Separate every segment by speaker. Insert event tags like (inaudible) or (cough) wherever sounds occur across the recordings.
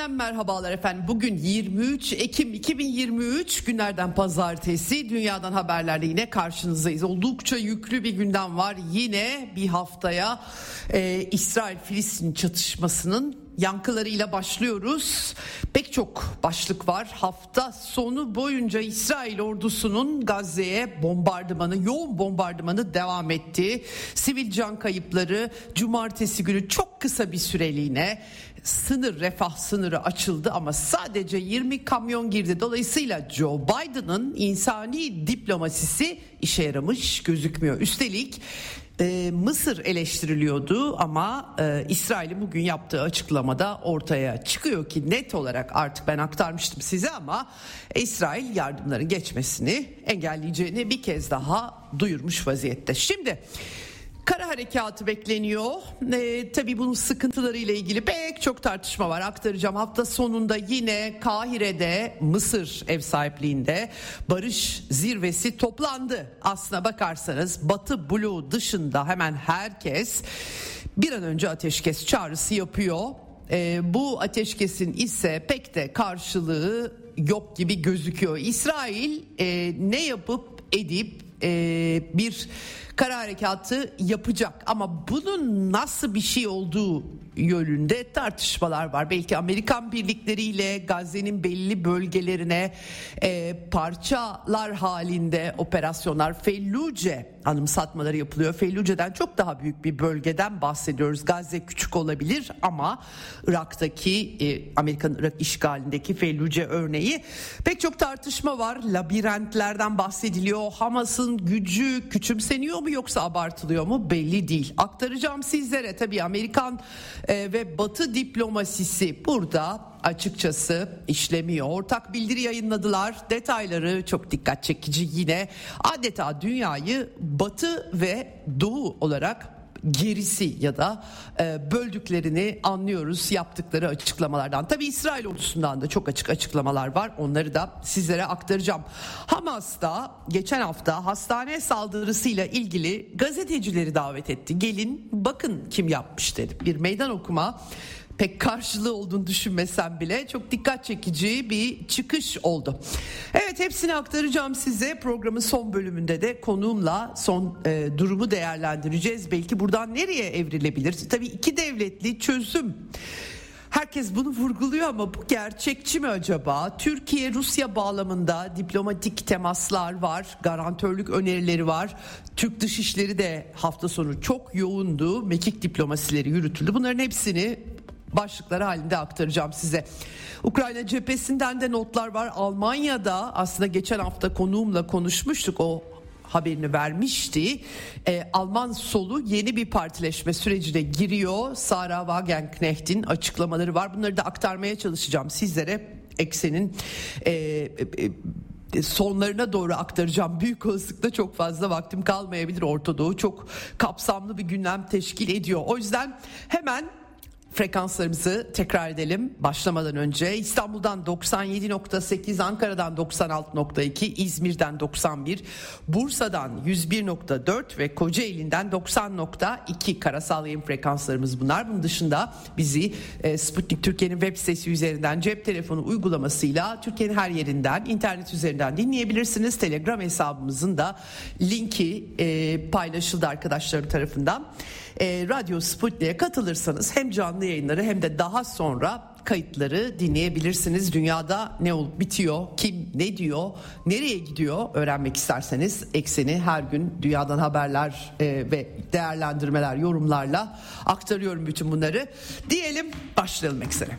Speaker 1: Eksenden merhabalar efendim. Bugün 23 Ekim 2023 günlerden pazartesi. Dünyadan haberlerle yine karşınızdayız. Oldukça yüklü bir gündem var. Yine bir haftaya e, İsrail-Filistin çatışmasının yankılarıyla başlıyoruz. Pek çok başlık var. Hafta sonu boyunca İsrail ordusunun Gazze'ye bombardımanı, yoğun bombardımanı devam etti. Sivil can kayıpları cumartesi günü çok kısa bir süreliğine sınır refah sınırı açıldı ama sadece 20 kamyon girdi. Dolayısıyla Joe Biden'ın insani diplomasisi işe yaramış gözükmüyor. Üstelik e, Mısır eleştiriliyordu ama e, İsrail'in bugün yaptığı açıklamada ortaya çıkıyor ki net olarak artık ben aktarmıştım size ama İsrail yardımların geçmesini engelleyeceğini bir kez daha duyurmuş vaziyette. Şimdi Kara harekatı bekleniyor. Ee, tabii bunun sıkıntıları ile ilgili pek çok tartışma var. Aktaracağım hafta sonunda yine Kahire'de Mısır ev sahipliğinde barış zirvesi toplandı. Aslına bakarsanız Batı Blue dışında hemen herkes bir an önce ateşkes çağrısı yapıyor. Ee, bu ateşkesin ise pek de karşılığı yok gibi gözüküyor. İsrail e, ne yapıp edip e, bir kara harekatı yapacak. Ama bunun nasıl bir şey olduğu yönünde tartışmalar var. Belki Amerikan birlikleriyle Gazze'nin belli bölgelerine e, parçalar halinde operasyonlar Felluce anımsatmaları yapılıyor. Felluce'den çok daha büyük bir bölgeden bahsediyoruz. Gazze küçük olabilir ama Irak'taki e, Amerikan Irak işgalindeki Felluce örneği pek çok tartışma var. Labirentlerden bahsediliyor. Hamas'ın gücü küçümseniyor mu yoksa abartılıyor mu belli değil. Aktaracağım sizlere tabii Amerikan e, ve Batı diplomasisi burada açıkçası işlemiyor. Ortak bildiri yayınladılar. Detayları çok dikkat çekici yine. Adeta dünyayı Batı ve Doğu olarak gerisi ya da e, böldüklerini anlıyoruz yaptıkları açıklamalardan. Tabi İsrail ordusundan da çok açık açıklamalar var. Onları da sizlere aktaracağım. Hamas da geçen hafta hastane saldırısıyla ilgili gazetecileri davet etti. Gelin bakın kim yapmış dedi. Bir meydan okuma pek karşılığı olduğunu düşünmesem bile çok dikkat çekici bir çıkış oldu. Evet hepsini aktaracağım size programın son bölümünde de konuğumla son e, durumu değerlendireceğiz. Belki buradan nereye evrilebilir? Tabii iki devletli çözüm. Herkes bunu vurguluyor ama bu gerçekçi mi acaba? Türkiye Rusya bağlamında diplomatik temaslar var, garantörlük önerileri var. Türk Dışişleri de hafta sonu çok yoğundu. Mekik diplomasileri yürütüldü. Bunların hepsini başlıkları halinde aktaracağım size. Ukrayna cephesinden de notlar var. Almanya'da aslında geçen hafta konuğumla konuşmuştuk o haberini vermişti. E, Alman solu yeni bir partileşme sürecine giriyor. Sarah Wagenknecht'in açıklamaları var. Bunları da aktarmaya çalışacağım sizlere. Eksenin e, e, sonlarına doğru aktaracağım. Büyük olasılıkla çok fazla vaktim kalmayabilir. Orta Doğu çok kapsamlı bir gündem teşkil ediyor. O yüzden hemen Frekanslarımızı tekrar edelim başlamadan önce. İstanbul'dan 97.8, Ankara'dan 96.2, İzmir'den 91, Bursa'dan 101.4 ve Kocaeli'nden 90.2 karasal yayın frekanslarımız bunlar. Bunun dışında bizi e, Sputnik Türkiye'nin web sitesi üzerinden cep telefonu uygulamasıyla Türkiye'nin her yerinden internet üzerinden dinleyebilirsiniz. Telegram hesabımızın da linki e, paylaşıldı arkadaşlarım tarafından e, Radyo Sputnik'e katılırsanız hem canlı yayınları hem de daha sonra kayıtları dinleyebilirsiniz. Dünyada ne olup bitiyor, kim ne diyor, nereye gidiyor öğrenmek isterseniz ekseni her gün dünyadan haberler e, ve değerlendirmeler, yorumlarla aktarıyorum bütün bunları. Diyelim başlayalım eksene.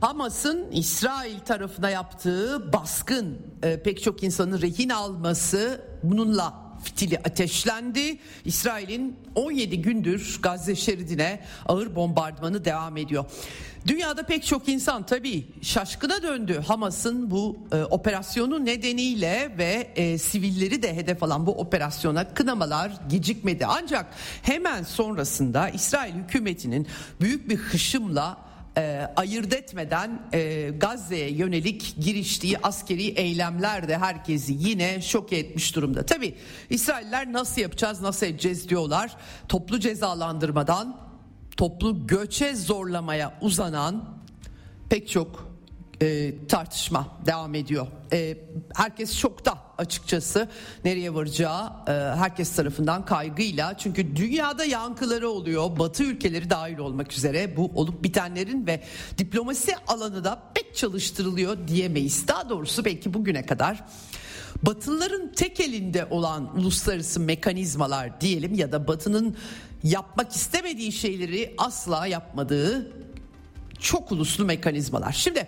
Speaker 1: Hamas'ın İsrail tarafına yaptığı baskın e, pek çok insanı rehin alması bununla fitili ateşlendi. İsrail'in 17 gündür Gazze şeridine ağır bombardımanı devam ediyor. Dünyada pek çok insan tabii şaşkına döndü Hamas'ın bu e, operasyonu nedeniyle ve e, sivilleri de hedef alan bu operasyona kınamalar gecikmedi. Ancak hemen sonrasında İsrail hükümetinin büyük bir hışımla e, ayırt etmeden e, Gazze'ye yönelik giriştiği askeri eylemler de herkesi yine şok etmiş durumda. Tabi İsrailler nasıl yapacağız nasıl edeceğiz diyorlar. Toplu cezalandırmadan toplu göçe zorlamaya uzanan pek çok e, tartışma devam ediyor. E, herkes şokta açıkçası nereye varacağı e, herkes tarafından kaygıyla çünkü dünyada yankıları oluyor. Batı ülkeleri dahil olmak üzere bu olup bitenlerin ve diplomasi alanı da pek çalıştırılıyor diyemeyiz. Daha doğrusu belki bugüne kadar Batılıların tek elinde olan uluslararası mekanizmalar diyelim ya da Batı'nın yapmak istemediği şeyleri asla yapmadığı çok uluslu mekanizmalar. Şimdi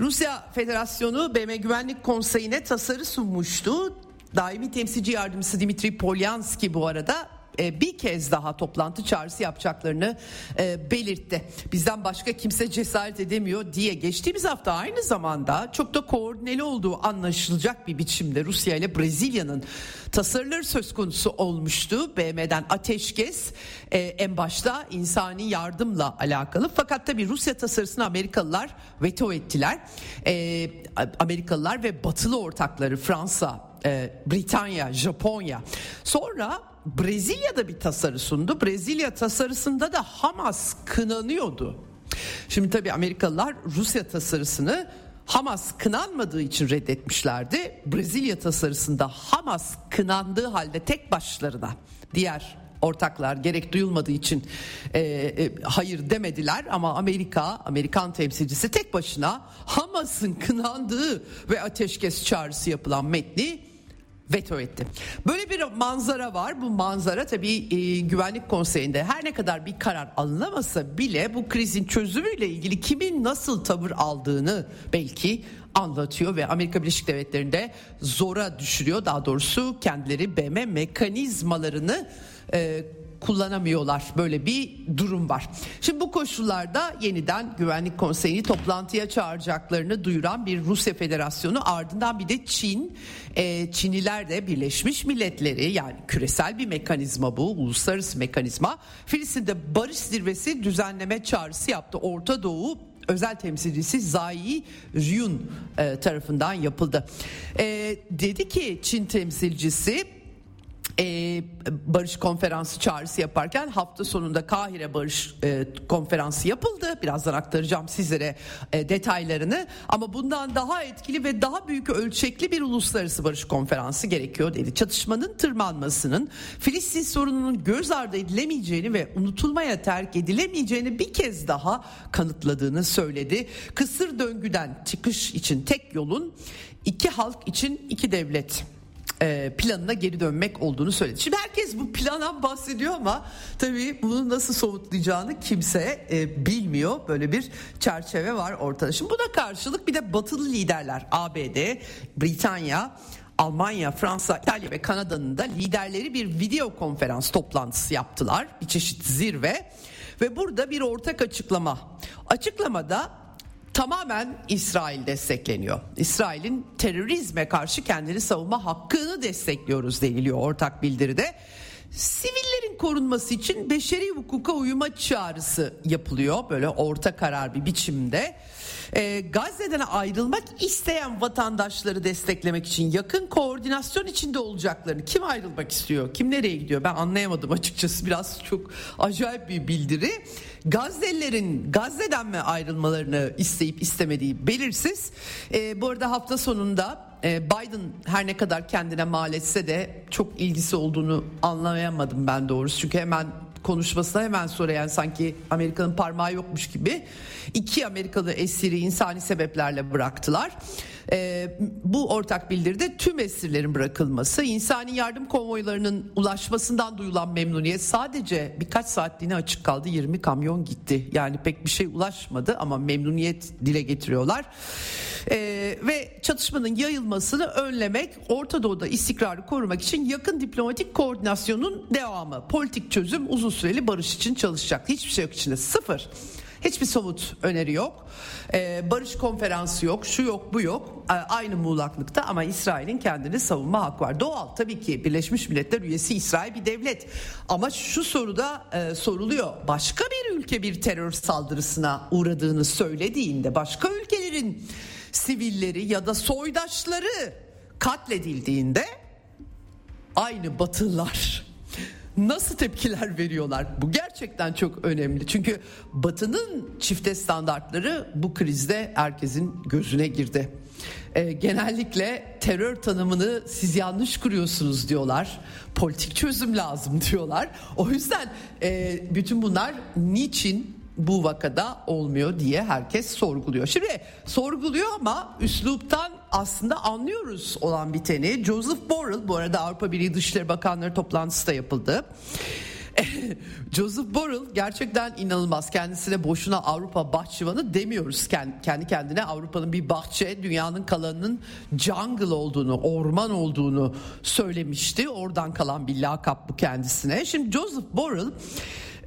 Speaker 1: Rusya Federasyonu BM Güvenlik Konseyi'ne tasarı sunmuştu. Daimi temsilci yardımcısı Dimitri Polyanski bu arada e, bir kez daha toplantı çağrısı yapacaklarını e, belirtti. Bizden başka kimse cesaret edemiyor diye geçtiğimiz hafta aynı zamanda çok da koordineli olduğu anlaşılacak bir biçimde Rusya ile Brezilya'nın tasarıları söz konusu olmuştu. BM'den ateşkes e, en başta insani yardımla alakalı fakat tabii Rusya tasarısını Amerikalılar veto ettiler. Amerikalılar ve batılı ortakları Fransa, Britanya, Japonya. Sonra Brezilya'da bir tasarı sundu. Brezilya tasarısında da Hamas kınanıyordu. Şimdi tabii Amerikalılar Rusya tasarısını Hamas kınanmadığı için reddetmişlerdi. Brezilya tasarısında Hamas kınandığı halde tek başlarına diğer ortaklar gerek duyulmadığı için e, e, hayır demediler ama Amerika Amerikan temsilcisi tek başına Hamas'ın kınandığı ve ateşkes çağrısı yapılan metni veto etti. Böyle bir manzara var. Bu manzara tabii e, Güvenlik Konseyi'nde her ne kadar bir karar alınamasa bile bu krizin çözümüyle ilgili kimin nasıl tavır aldığını belki anlatıyor ve Amerika Birleşik Devletleri'nde zora düşürüyor. Daha doğrusu kendileri BM mekanizmalarını e, kullanamıyorlar. Böyle bir durum var. Şimdi bu koşullarda yeniden Güvenlik Konseyi'ni toplantıya çağıracaklarını duyuran bir Rusya Federasyonu ardından bir de Çin. E, Çinliler de Birleşmiş Milletleri yani küresel bir mekanizma bu uluslararası mekanizma. Filistin'de barış zirvesi düzenleme çağrısı yaptı. Orta Doğu özel temsilcisi Zai Ryun e, tarafından yapıldı. E, dedi ki Çin temsilcisi e, barış konferansı çağrısı yaparken hafta sonunda Kahire Barış e, Konferansı yapıldı. Birazdan aktaracağım sizlere e, detaylarını. Ama bundan daha etkili ve daha büyük ölçekli bir uluslararası barış konferansı gerekiyor dedi. Çatışmanın tırmanmasının Filistin sorununun göz ardı edilemeyeceğini ve unutulmaya terk edilemeyeceğini bir kez daha kanıtladığını söyledi. Kısır döngüden çıkış için tek yolun iki halk için iki devlet planına geri dönmek olduğunu söyledi. Şimdi herkes bu plandan bahsediyor ama tabii bunu nasıl somutlayacağını kimse e, bilmiyor. Böyle bir çerçeve var ortada. Şimdi buna karşılık bir de batılı liderler ABD, Britanya, Almanya, Fransa, İtalya ve Kanada'nın da liderleri bir video konferans toplantısı yaptılar. Bir çeşit zirve ve burada bir ortak açıklama. Açıklamada tamamen İsrail destekleniyor. İsrail'in terörizme karşı kendini savunma hakkını destekliyoruz deniliyor ortak bildiride. Sivillerin korunması için beşeri hukuka uyuma çağrısı yapılıyor böyle orta karar bir biçimde. E, Gazze'den ayrılmak isteyen vatandaşları desteklemek için yakın koordinasyon içinde olacaklarını kim ayrılmak istiyor kim nereye gidiyor ben anlayamadım açıkçası biraz çok acayip bir bildiri. Gazze'lilerin Gazze'den mi ayrılmalarını isteyip istemediği belirsiz. E, bu arada hafta sonunda e, Biden her ne kadar kendine mal etse de çok ilgisi olduğunu anlayamadım ben doğrusu. Çünkü hemen konuşmasına hemen sonra yani sanki Amerika'nın parmağı yokmuş gibi iki Amerikalı esiri insani sebeplerle bıraktılar. Ee, bu ortak bildiride tüm esirlerin bırakılması, insani yardım konvoylarının ulaşmasından duyulan memnuniyet sadece birkaç saatliğine açık kaldı. 20 kamyon gitti. Yani pek bir şey ulaşmadı ama memnuniyet dile getiriyorlar. Ee, ve çatışmanın yayılmasını önlemek, Orta Doğu'da istikrarı korumak için yakın diplomatik koordinasyonun devamı. Politik çözüm uzun süreli barış için çalışacak. Hiçbir şey yok içinde. Sıfır. Hiçbir somut öneri yok. Ee, barış konferansı yok, şu yok, bu yok. Ee, aynı muğlaklıkta ama İsrail'in kendini savunma hakkı var. Doğal tabii ki Birleşmiş Milletler üyesi İsrail bir devlet. Ama şu soruda e, soruluyor. Başka bir ülke bir terör saldırısına uğradığını söylediğinde başka ülkelerin sivilleri ya da soydaşları katledildiğinde aynı batılılar nasıl tepkiler veriyorlar? Bu gerçekten çok önemli. Çünkü Batı'nın çifte standartları bu krizde herkesin gözüne girdi. E, genellikle terör tanımını siz yanlış kuruyorsunuz diyorlar. Politik çözüm lazım (laughs) diyorlar. O yüzden e, bütün bunlar niçin bu vakada olmuyor diye herkes sorguluyor. Şimdi sorguluyor ama üsluptan aslında anlıyoruz olan biteni. Joseph Borrell bu arada Avrupa Birliği Dışişleri Bakanları toplantısı da yapıldı. (laughs) Joseph Borrell gerçekten inanılmaz. Kendisine boşuna Avrupa bahçıvanı demiyoruz. Kendi kendine Avrupa'nın bir bahçe, dünyanın kalanının jungle olduğunu, orman olduğunu söylemişti. Oradan kalan bir lakap bu kendisine. Şimdi Joseph Borrell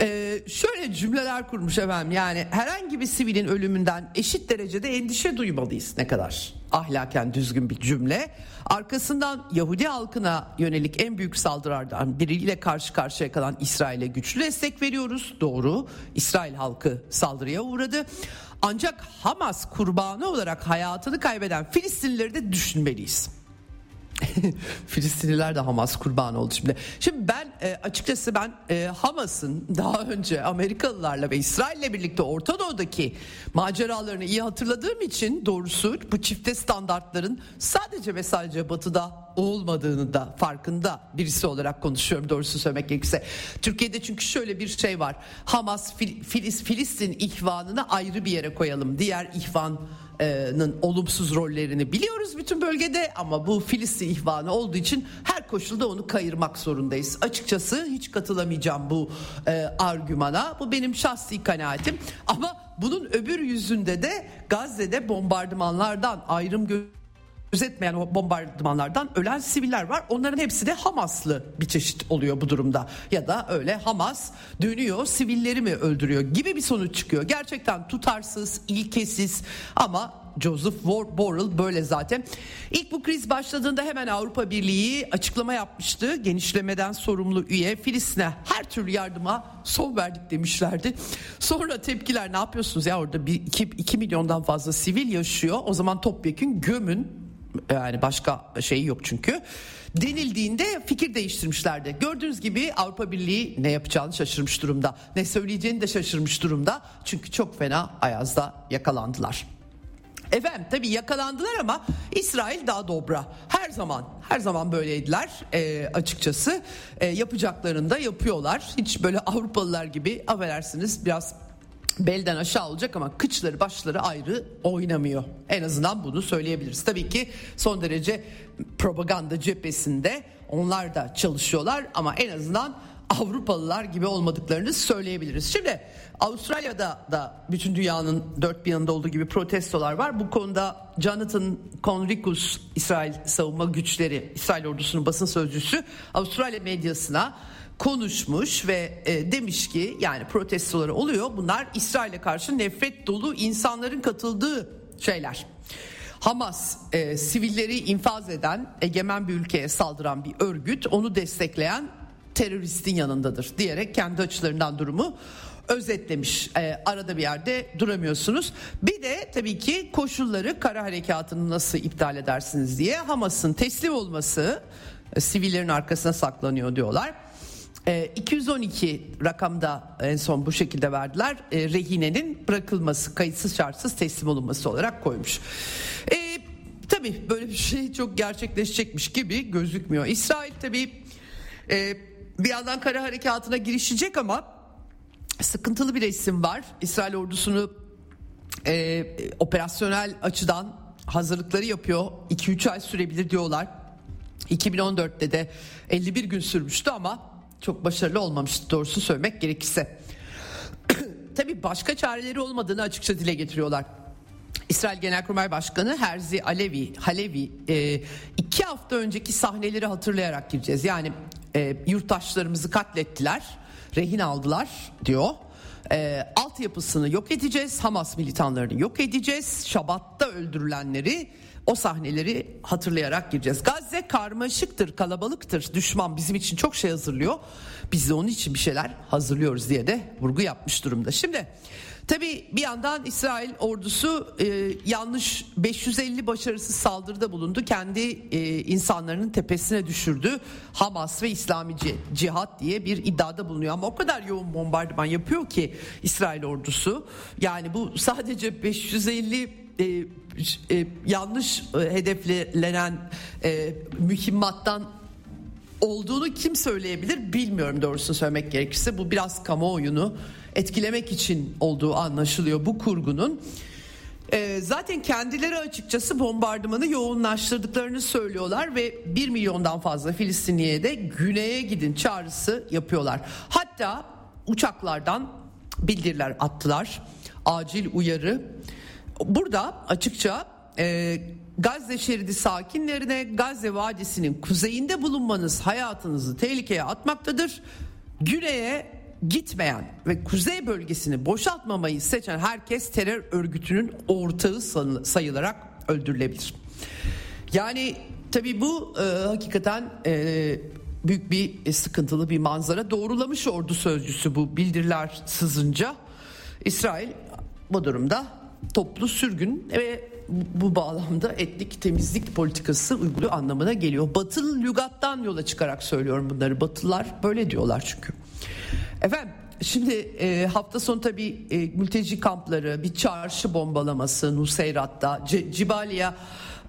Speaker 1: ee, şöyle cümleler kurmuş efendim yani herhangi bir sivilin ölümünden eşit derecede endişe duymalıyız ne kadar ahlaken düzgün bir cümle. Arkasından Yahudi halkına yönelik en büyük saldırılardan biriyle karşı karşıya kalan İsrail'e güçlü destek veriyoruz. Doğru. İsrail halkı saldırıya uğradı. Ancak Hamas kurbanı olarak hayatını kaybeden Filistinlileri de düşünmeliyiz. (laughs) Filistinliler de Hamas kurbanı oldu şimdi. Şimdi ben e, açıkçası ben e, Hamas'ın daha önce Amerikalılarla ve İsrail'le birlikte Orta Doğu'daki maceralarını iyi hatırladığım için doğrusu bu çifte standartların sadece ve sadece batıda olmadığını da farkında birisi olarak konuşuyorum doğrusu söylemek gerekirse. Türkiye'de çünkü şöyle bir şey var. Hamas Fil, Filistin ihvanını ayrı bir yere koyalım. Diğer ihvan olumsuz rollerini biliyoruz bütün bölgede ama bu Filistin ihvanı olduğu için her koşulda onu kayırmak zorundayız. Açıkçası hiç katılamayacağım bu e, argümana. Bu benim şahsi kanaatim ama bunun öbür yüzünde de Gazze'de bombardımanlardan ayrım gözetmeyen o bombardımanlardan ölen siviller var. Onların hepsi de Hamaslı bir çeşit oluyor bu durumda. Ya da öyle Hamas dönüyor sivilleri mi öldürüyor gibi bir sonuç çıkıyor. Gerçekten tutarsız, ilkesiz ama Joseph Borrell böyle zaten. İlk bu kriz başladığında hemen Avrupa Birliği açıklama yapmıştı. Genişlemeden sorumlu üye Filistin'e her türlü yardıma son verdik demişlerdi. Sonra tepkiler ne yapıyorsunuz ya orada 2 milyondan fazla sivil yaşıyor. O zaman topyekun gömün yani başka şey yok çünkü denildiğinde fikir değiştirmişlerdi. Gördüğünüz gibi Avrupa Birliği ne yapacağını şaşırmış durumda. Ne söyleyeceğini de şaşırmış durumda. Çünkü çok fena Ayaz'da yakalandılar. Efendim tabii yakalandılar ama İsrail daha dobra. Her zaman her zaman böyleydiler e, açıkçası. E, yapacaklarını da yapıyorlar. Hiç böyle Avrupalılar gibi affedersiniz biraz belden aşağı olacak ama kıçları başları ayrı oynamıyor. En azından bunu söyleyebiliriz. Tabii ki son derece propaganda cephesinde onlar da çalışıyorlar ama en azından Avrupalılar gibi olmadıklarını söyleyebiliriz. Şimdi Avustralya'da da bütün dünyanın dört bir yanında olduğu gibi protestolar var. Bu konuda Jonathan Conricus İsrail savunma güçleri İsrail ordusunun basın sözcüsü Avustralya medyasına konuşmuş ve e, demiş ki yani protestoları oluyor. Bunlar İsrail'e karşı nefret dolu insanların katıldığı şeyler. Hamas e, sivilleri infaz eden egemen bir ülkeye saldıran bir örgüt onu destekleyen teröristin yanındadır diyerek kendi açılarından durumu özetlemiş. E, arada bir yerde duramıyorsunuz. Bir de tabii ki koşulları kara harekatını nasıl iptal edersiniz diye Hamas'ın teslim olması e, sivillerin arkasına saklanıyor diyorlar. E, 212 rakamda en son bu şekilde verdiler. E, rehinenin bırakılması, kayıtsız şartsız teslim olunması olarak koymuş. E, tabii böyle bir şey çok gerçekleşecekmiş gibi gözükmüyor. İsrail tabii e, bir yandan kara harekatına girişecek ama sıkıntılı bir isim var. İsrail ordusunu e, operasyonel açıdan hazırlıkları yapıyor. 2-3 ay sürebilir diyorlar. 2014'te de 51 gün sürmüştü ama çok başarılı olmamıştı doğrusu söylemek gerekirse. (clears throat) Tabii başka çareleri olmadığını açıkça dile getiriyorlar. İsrail Genelkurmay Başkanı Herzi Alevi, Halevi e, iki hafta önceki sahneleri hatırlayarak gireceğiz. Yani e, yurttaşlarımızı katlettiler, rehin aldılar diyor. E, altyapısını yok edeceğiz, Hamas militanlarını yok edeceğiz, Şabat'ta öldürülenleri o sahneleri hatırlayarak gireceğiz. Gazze karmaşıktır, kalabalıktır. Düşman bizim için çok şey hazırlıyor. Biz de onun için bir şeyler hazırlıyoruz diye de vurgu yapmış durumda. Şimdi tabi bir yandan İsrail ordusu e, yanlış 550 başarısız saldırıda bulundu. Kendi e, insanlarının tepesine düşürdü. Hamas ve İslami Cihat diye bir iddiada bulunuyor. Ama o kadar yoğun bombardıman yapıyor ki İsrail ordusu. Yani bu sadece 550 e, e, yanlış e, hedeflenen e, mühimmattan olduğunu kim söyleyebilir bilmiyorum doğrusunu söylemek gerekirse. Bu biraz kamuoyunu etkilemek için olduğu anlaşılıyor bu kurgunun. E, zaten kendileri açıkçası bombardımanı yoğunlaştırdıklarını söylüyorlar ve 1 milyondan fazla Filistinliye de güneye gidin çağrısı yapıyorlar. Hatta uçaklardan bildiriler attılar. Acil uyarı Burada açıkça e, Gazze şeridi sakinlerine Gazze Vadisi'nin kuzeyinde bulunmanız hayatınızı tehlikeye atmaktadır. Güneye gitmeyen ve kuzey bölgesini boşaltmamayı seçen herkes terör örgütünün ortağı sayılarak öldürülebilir. Yani tabii bu e, hakikaten e, büyük bir sıkıntılı bir manzara doğrulamış ordu sözcüsü bu bildiriler sızınca İsrail bu durumda toplu sürgün ve bu bağlamda etnik temizlik politikası uyguluyor anlamına geliyor. Batılı lügattan yola çıkarak söylüyorum bunları. Batılılar böyle diyorlar çünkü. Efendim Şimdi e, hafta sonu tabii e, mülteci kampları, bir çarşı bombalaması Nuseyrat'ta, C- Cibaliya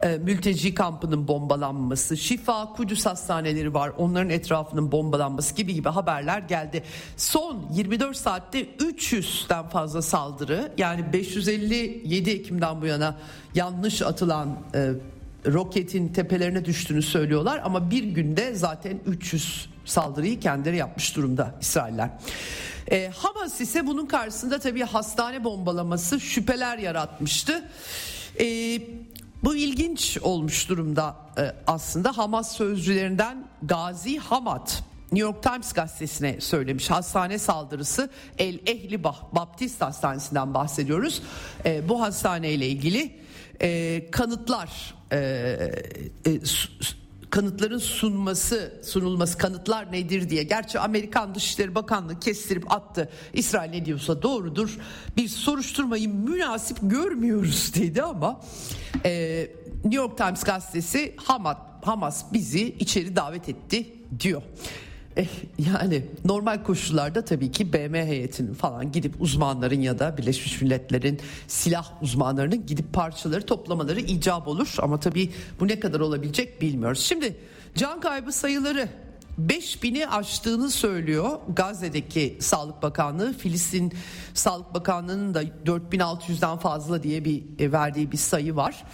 Speaker 1: e, mülteci kampının bombalanması, Şifa Kudüs hastaneleri var onların etrafının bombalanması gibi gibi haberler geldi. Son 24 saatte 300'den fazla saldırı yani 557 Ekim'den bu yana yanlış atılan e, roketin tepelerine düştüğünü söylüyorlar ama bir günde zaten 300 saldırıyı kendileri yapmış durumda İsrailler. E, Hamas ise bunun karşısında tabii hastane bombalaması şüpheler yaratmıştı. E, bu ilginç olmuş durumda e, aslında Hamas sözcülerinden Gazi Hamad New York Times gazetesine söylemiş hastane saldırısı El Ehli Baptist Hastanesi'nden bahsediyoruz. E, bu hastaneyle ilgili e, kanıtlar e, e, kanıtların sunması sunulması kanıtlar nedir diye. Gerçi Amerikan Dışişleri Bakanlığı kestirip attı. İsrail ne diyorsa doğrudur. Bir soruşturmayı münasip görmüyoruz (laughs) dedi ama e, New York Times gazetesi Hamas, Hamas bizi içeri davet etti diyor. Eh, yani normal koşullarda tabii ki BM heyetinin falan gidip uzmanların ya da Birleşmiş Milletler'in silah uzmanlarının gidip parçaları toplamaları icap olur. Ama tabii bu ne kadar olabilecek bilmiyoruz. Şimdi can kaybı sayıları 5000'i aştığını söylüyor Gazze'deki Sağlık Bakanlığı. Filistin Sağlık Bakanlığı'nın da 4600'den fazla diye bir e, verdiği bir sayı var.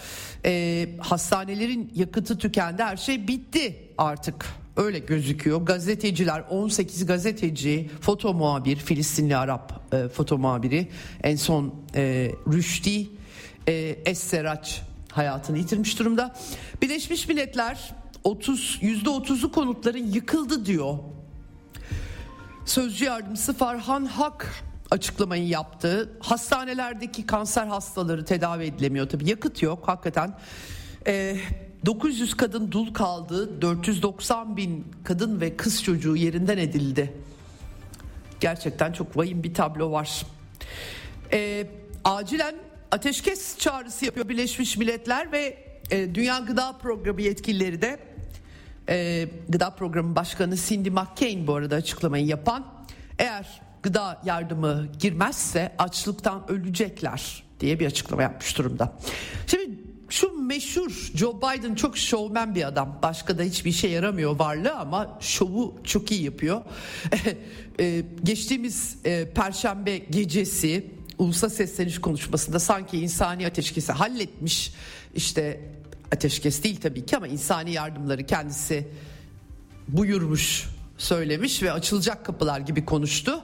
Speaker 1: E, hastanelerin yakıtı tükendi her şey bitti artık öyle gözüküyor. Gazeteciler 18 gazeteci, foto muhabir, Filistinli Arap e, foto muhabiri en son e, Rüşdi e, Esseraç hayatını yitirmiş durumda. Birleşmiş Milletler 30 %30'u konutların yıkıldı diyor. Sözcü yardımcısı Farhan Hak açıklamayı yaptı. Hastanelerdeki kanser hastaları tedavi edilemiyor tabii yakıt yok hakikaten. Ee, 900 kadın dul kaldı, 490 bin kadın ve kız çocuğu yerinden edildi. Gerçekten çok vahim bir tablo var. E, acilen ateşkes çağrısı yapıyor Birleşmiş Milletler ve e, Dünya Gıda Programı yetkilileri de e, Gıda Programı Başkanı Cindy McCain bu arada açıklamayı yapan eğer gıda yardımı girmezse açlıktan ölecekler diye bir açıklama yapmış durumda. Şimdi şu meşhur Joe Biden çok şovmen bir adam. Başka da hiçbir işe yaramıyor varlığı ama şovu çok iyi yapıyor. ee, (laughs) geçtiğimiz e, perşembe gecesi ulusal sesleniş konuşmasında sanki insani ateşkesi halletmiş işte ateşkes değil tabii ki ama insani yardımları kendisi buyurmuş söylemiş ve açılacak kapılar gibi konuştu.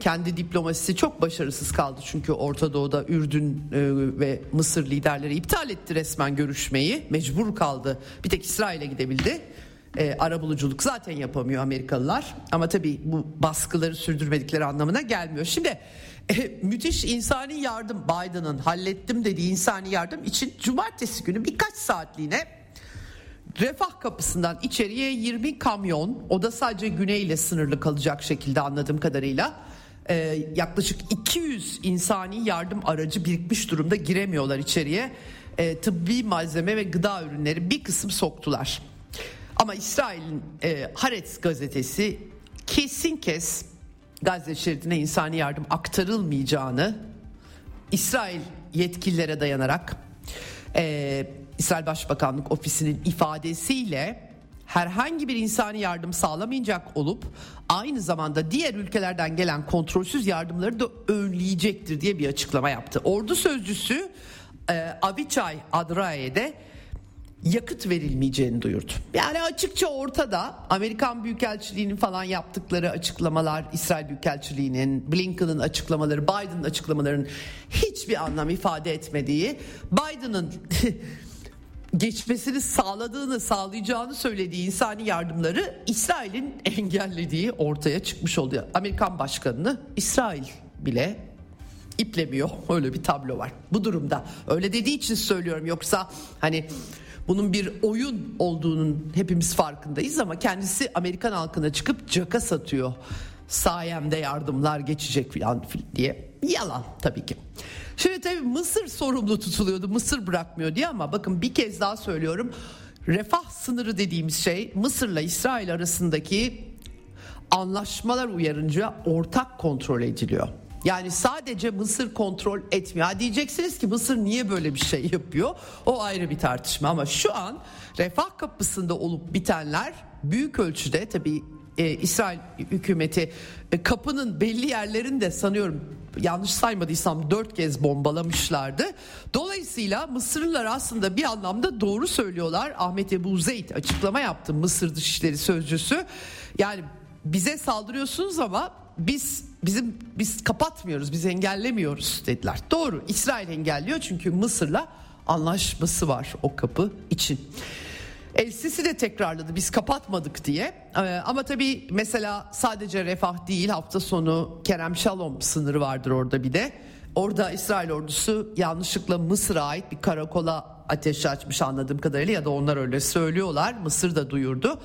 Speaker 1: Kendi diplomasisi çok başarısız kaldı çünkü Orta Doğu'da Ürdün e, ve Mısır liderleri iptal etti resmen görüşmeyi. Mecbur kaldı. Bir tek İsrail'e gidebildi. E, arabuluculuk zaten yapamıyor Amerikalılar. Ama tabii bu baskıları sürdürmedikleri anlamına gelmiyor. Şimdi e, müthiş insani yardım Biden'ın hallettim dediği insani yardım için cumartesi günü birkaç saatliğine Refah kapısından içeriye 20 kamyon o da sadece güneyle sınırlı kalacak şekilde anladığım kadarıyla e, yaklaşık 200 insani yardım aracı birikmiş durumda giremiyorlar içeriye. E, tıbbi malzeme ve gıda ürünleri bir kısım soktular. Ama İsrail'in e, Haaretz gazetesi kesin kes Gazze şeridine insani yardım aktarılmayacağını İsrail yetkililere dayanarak e, İsrail Başbakanlık Ofisi'nin ifadesiyle herhangi bir insani yardım sağlamayacak olup aynı zamanda diğer ülkelerden gelen kontrolsüz yardımları da önleyecektir diye bir açıklama yaptı. Ordu sözcüsü e, Avichai Adraye de yakıt verilmeyeceğini duyurdu. Yani açıkça ortada Amerikan Büyükelçiliği'nin falan yaptıkları açıklamalar, İsrail Büyükelçiliği'nin, Blinken'ın açıklamaları, Biden'ın açıklamalarının hiçbir anlam ifade etmediği, Biden'ın (laughs) geçmesini sağladığını, sağlayacağını söylediği insani yardımları İsrail'in engellediği ortaya çıkmış oluyor. Amerikan başkanını İsrail bile iplemiyor. Öyle bir tablo var. Bu durumda öyle dediği için söylüyorum yoksa hani bunun bir oyun olduğunun hepimiz farkındayız ama kendisi Amerikan halkına çıkıp caka satıyor. Sayemde yardımlar geçecek falan diye. Yalan tabii ki. Şimdi tabii Mısır sorumlu tutuluyordu. Mısır bırakmıyor diye ama bakın bir kez daha söylüyorum. Refah sınırı dediğimiz şey Mısır'la İsrail arasındaki anlaşmalar uyarınca ortak kontrol ediliyor. Yani sadece Mısır kontrol etmiyor. Ha diyeceksiniz ki Mısır niye böyle bir şey yapıyor? O ayrı bir tartışma ama şu an refah kapısında olup bitenler büyük ölçüde tabii e, İsrail hükümeti e, kapının belli yerlerinde sanıyorum yanlış saymadıysam dört kez bombalamışlardı. Dolayısıyla Mısırlılar aslında bir anlamda doğru söylüyorlar. Ahmet Ebu Zeyd açıklama yaptı Mısır Dışişleri Sözcüsü. Yani bize saldırıyorsunuz ama biz bizim biz kapatmıyoruz, biz engellemiyoruz dediler. Doğru. İsrail engelliyor çünkü Mısır'la anlaşması var o kapı için. El Sisi de tekrarladı biz kapatmadık diye. Ee, ama tabii mesela sadece refah değil hafta sonu Kerem Şalom sınırı vardır orada bir de. Orada İsrail ordusu yanlışlıkla Mısır'a ait bir karakola ateş açmış anladığım kadarıyla ya da onlar öyle söylüyorlar. Mısır da duyurdu.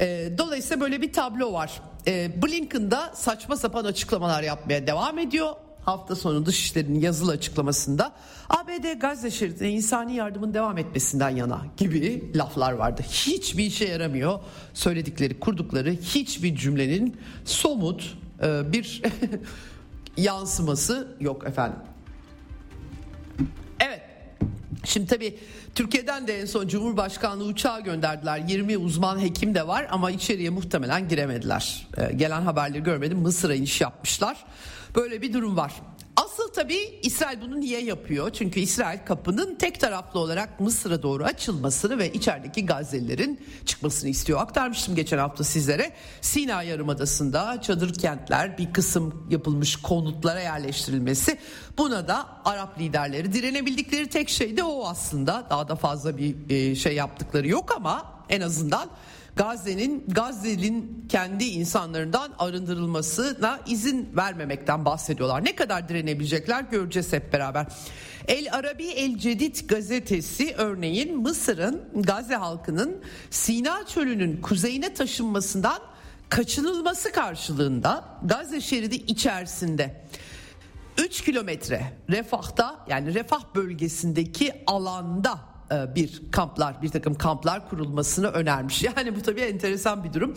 Speaker 1: E, dolayısıyla böyle bir tablo var. E, Blinken da saçma sapan açıklamalar yapmaya devam ediyor hafta sonu Dışişleri'nin yazılı açıklamasında ABD Gazze şeridine insani yardımın devam etmesinden yana gibi laflar vardı. Hiçbir işe yaramıyor. Söyledikleri, kurdukları hiçbir cümlenin somut e, bir (laughs) yansıması yok efendim. Evet. Şimdi tabii Türkiye'den de en son Cumhurbaşkanlığı uçağı gönderdiler. 20 uzman hekim de var ama içeriye muhtemelen giremediler. Ee, gelen haberleri görmedim. Mısır'a iniş yapmışlar. Böyle bir durum var. Asıl tabii İsrail bunu niye yapıyor? Çünkü İsrail kapının tek taraflı olarak Mısır'a doğru açılmasını ve içerideki Gazze'lilerin çıkmasını istiyor. Aktarmıştım geçen hafta sizlere. Sina Yarımadası'nda çadır kentler bir kısım yapılmış konutlara yerleştirilmesi. Buna da Arap liderleri direnebildikleri tek şey de o aslında. Daha da fazla bir e, şey yaptıkları yok ama en azından Gazze'nin Gazze'nin kendi insanlarından arındırılmasına izin vermemekten bahsediyorlar. Ne kadar direnebilecekler göreceğiz hep beraber. El Arabi El Cedid gazetesi örneğin Mısır'ın Gazze halkının Sina çölünün kuzeyine taşınmasından kaçınılması karşılığında Gazze şeridi içerisinde 3 kilometre refahta yani refah bölgesindeki alanda bir kamplar bir takım kamplar kurulmasını önermiş. (laughs) Yani bu tabii enteresan bir durum.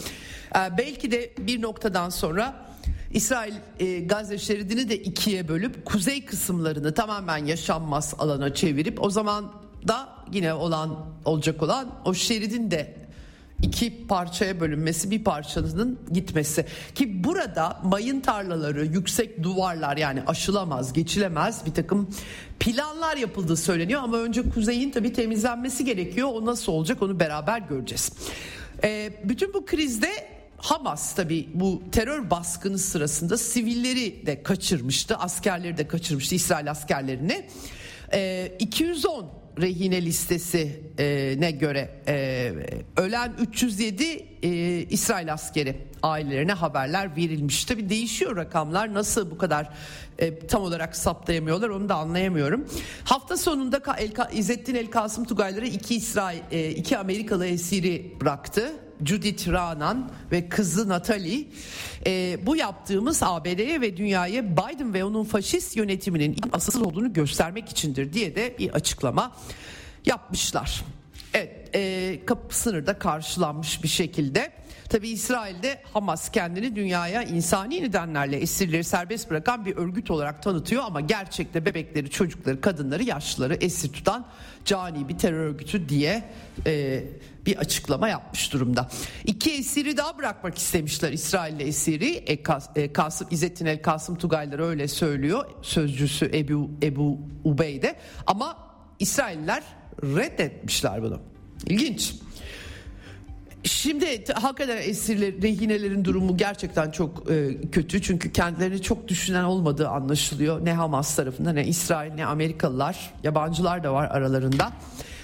Speaker 1: E, belki de bir noktadan sonra İsrail e, Gazze şeridini de ikiye bölüp kuzey kısımlarını tamamen yaşanmaz alana çevirip o zaman da yine olan olacak olan o şeridin de iki parçaya bölünmesi bir parçanın gitmesi ki burada mayın tarlaları yüksek duvarlar yani aşılamaz geçilemez bir takım planlar yapıldığı söyleniyor ama önce kuzeyin tabi temizlenmesi gerekiyor o nasıl olacak onu beraber göreceğiz. Ee, bütün bu krizde Hamas tabi bu terör baskını sırasında sivilleri de kaçırmıştı askerleri de kaçırmıştı İsrail askerlerini. Ee, 210 rehine listesine göre e, ölen 307 e, İsrail askeri ailelerine haberler verilmiş. Tabi değişiyor rakamlar nasıl bu kadar e, tam olarak saptayamıyorlar onu da anlayamıyorum. Hafta sonunda İzzettin El Kasım Tugayları iki İsrail e, iki Amerikalı esiri bıraktı. Judith Ranan ve kızı Natalie e, bu yaptığımız ABD'ye ve dünyaya Biden ve onun faşist yönetiminin asılsız olduğunu göstermek içindir diye de bir açıklama yapmışlar. Evet e, kapı sınırda karşılanmış bir şekilde. Tabi İsrail'de Hamas kendini dünyaya insani nedenlerle esirleri serbest bırakan bir örgüt olarak tanıtıyor ama gerçekte bebekleri, çocukları, kadınları, yaşlıları esir tutan cani bir terör örgütü diye e, bir açıklama yapmış durumda. İki esiri daha bırakmak istemişler İsrail'le esiri. E, Kas, e, Kasım İzzettin El Kasım Tugaylar öyle söylüyor. Sözcüsü Ebu Ebu Ubeyde ama İsrailler reddetmişler bunu. İlginç. Şimdi hakikaten esirler, rehinelerin durumu gerçekten çok e, kötü. Çünkü kendilerini çok düşünen olmadığı anlaşılıyor. Ne Hamas tarafında ne İsrail ne Amerikalılar, yabancılar da var aralarında.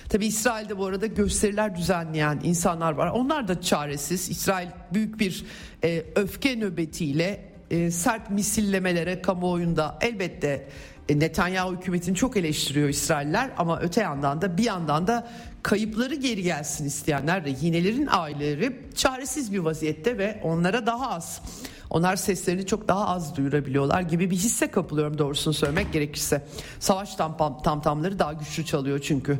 Speaker 1: Tabi İsrail'de bu arada gösteriler düzenleyen insanlar var. Onlar da çaresiz. İsrail büyük bir e, öfke nöbetiyle e, sert misillemelere kamuoyunda elbette e, Netanyahu hükümetini çok eleştiriyor İsrailler ama öte yandan da bir yandan da kayıpları geri gelsin isteyenler rehinelerin aileleri çaresiz bir vaziyette ve onlara daha az onlar seslerini çok daha az duyurabiliyorlar gibi bir hisse kapılıyorum doğrusunu söylemek gerekirse. Savaş tam, tam tamları daha güçlü çalıyor çünkü.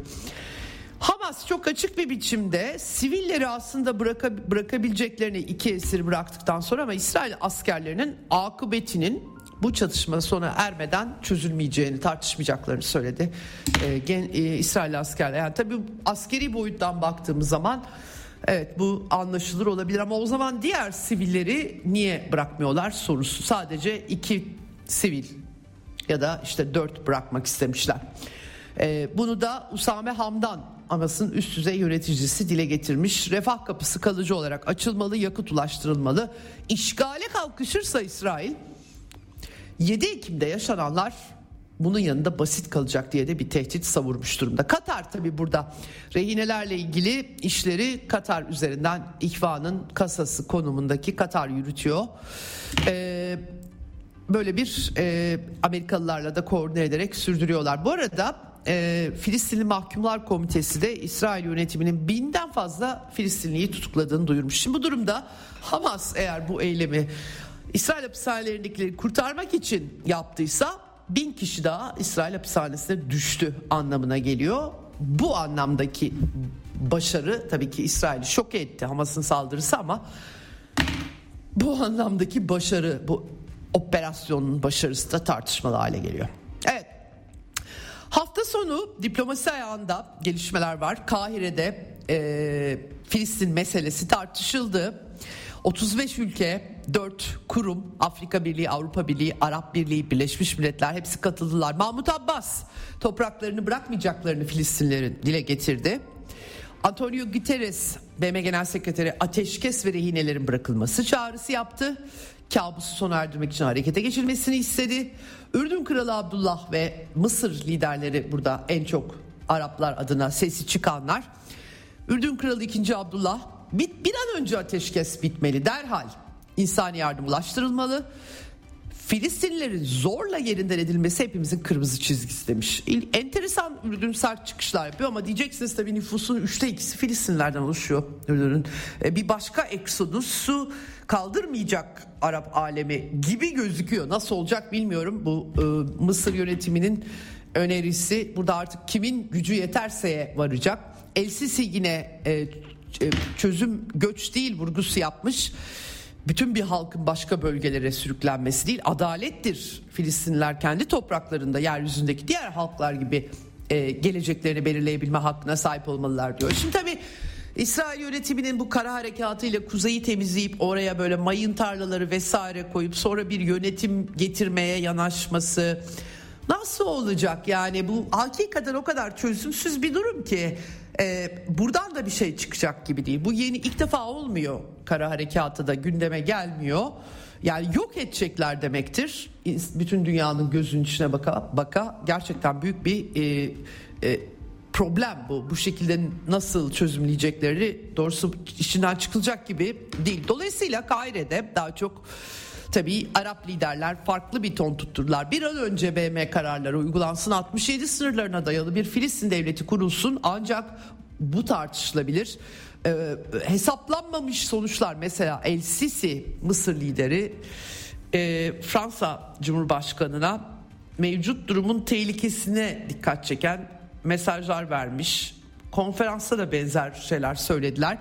Speaker 1: Hamas çok açık bir biçimde sivilleri aslında bıraka, bırakabileceklerini iki esir bıraktıktan sonra ama İsrail askerlerinin akıbetinin bu çatışma sona ermeden çözülmeyeceğini tartışmayacaklarını söyledi. E, gen, e, İsrail askerler yani tabii askeri boyuttan baktığımız zaman evet bu anlaşılır olabilir ama o zaman diğer sivilleri niye bırakmıyorlar sorusu sadece iki sivil ya da işte dört bırakmak istemişler. E, bunu da Usame Hamdan Hamas'ın üst düzey yöneticisi dile getirmiş. Refah kapısı kalıcı olarak açılmalı, yakıt ulaştırılmalı. İşgale kalkışırsa İsrail 7 Ekim'de yaşananlar bunun yanında basit kalacak diye de bir tehdit savurmuş durumda. Katar tabi burada rehinelerle ilgili işleri Katar üzerinden İhvan'ın kasası konumundaki Katar yürütüyor. Ee, böyle bir e, Amerikalılarla da koordine ederek sürdürüyorlar. Bu arada e, Filistinli Mahkumlar Komitesi de İsrail yönetiminin binden fazla Filistinliyi tutukladığını duyurmuş. Şimdi bu durumda Hamas eğer bu eylemi İsrail hapishanelerindekileri kurtarmak için yaptıysa bin kişi daha İsrail hapishanesine düştü anlamına geliyor. Bu anlamdaki başarı tabii ki İsrail'i şok etti Hamas'ın saldırısı ama bu anlamdaki başarı bu operasyonun başarısı da tartışmalı hale geliyor. Hafta sonu diplomasi ayağında gelişmeler var. Kahire'de e, Filistin meselesi tartışıldı. 35 ülke, 4 kurum, Afrika Birliği, Avrupa Birliği, Arap Birliği, Birleşmiş Milletler hepsi katıldılar. Mahmut Abbas topraklarını bırakmayacaklarını Filistinlerin dile getirdi. Antonio Guterres, BM Genel Sekreteri ateşkes ve rehinelerin bırakılması çağrısı yaptı. Kabusu sona erdirmek için harekete geçilmesini istedi. Ürdün Kralı Abdullah ve Mısır liderleri burada en çok Araplar adına sesi çıkanlar. Ürdün Kralı 2. Abdullah bir, an önce ateşkes bitmeli derhal. İnsani yardım ulaştırılmalı. Filistinlilerin zorla yerinden edilmesi hepimizin kırmızı çizgisi demiş. Enteresan Ürdün sert çıkışlar yapıyor ama diyeceksiniz tabii nüfusun üçte ikisi Filistinlilerden oluşuyor Ürdün'ün. E, bir başka eksodusu kaldırmayacak Arap alemi gibi gözüküyor. Nasıl olacak bilmiyorum. Bu e, Mısır yönetiminin önerisi burada artık kimin gücü yeterseye varacak. El Sisi yine e çözüm göç değil vurgusu yapmış bütün bir halkın başka bölgelere sürüklenmesi değil adalettir. Filistinliler kendi topraklarında yeryüzündeki diğer halklar gibi e, geleceklerini belirleyebilme hakkına sahip olmalılar diyor. Şimdi tabii İsrail yönetiminin bu kara harekatıyla kuzeyi temizleyip oraya böyle mayın tarlaları vesaire koyup sonra bir yönetim getirmeye yanaşması nasıl olacak yani bu hakikaten o kadar çözümsüz bir durum ki e, buradan da bir şey çıkacak gibi değil. Bu yeni ilk defa olmuyor kara harekatı da gündeme gelmiyor. Yani yok edecekler demektir. Bütün dünyanın gözünün içine baka baka gerçekten büyük bir e, e, problem bu. Bu şekilde nasıl çözümleyecekleri doğrusu içinden çıkılacak gibi değil. Dolayısıyla Kaire'de daha çok Tabii Arap liderler farklı bir ton tutturdular. Bir an önce BM kararları uygulansın 67 sınırlarına dayalı bir Filistin devleti kurulsun ancak bu tartışılabilir. Ee, hesaplanmamış sonuçlar mesela El Sisi Mısır lideri e, Fransa Cumhurbaşkanı'na mevcut durumun tehlikesine dikkat çeken mesajlar vermiş. Konferansta da benzer şeyler söylediler.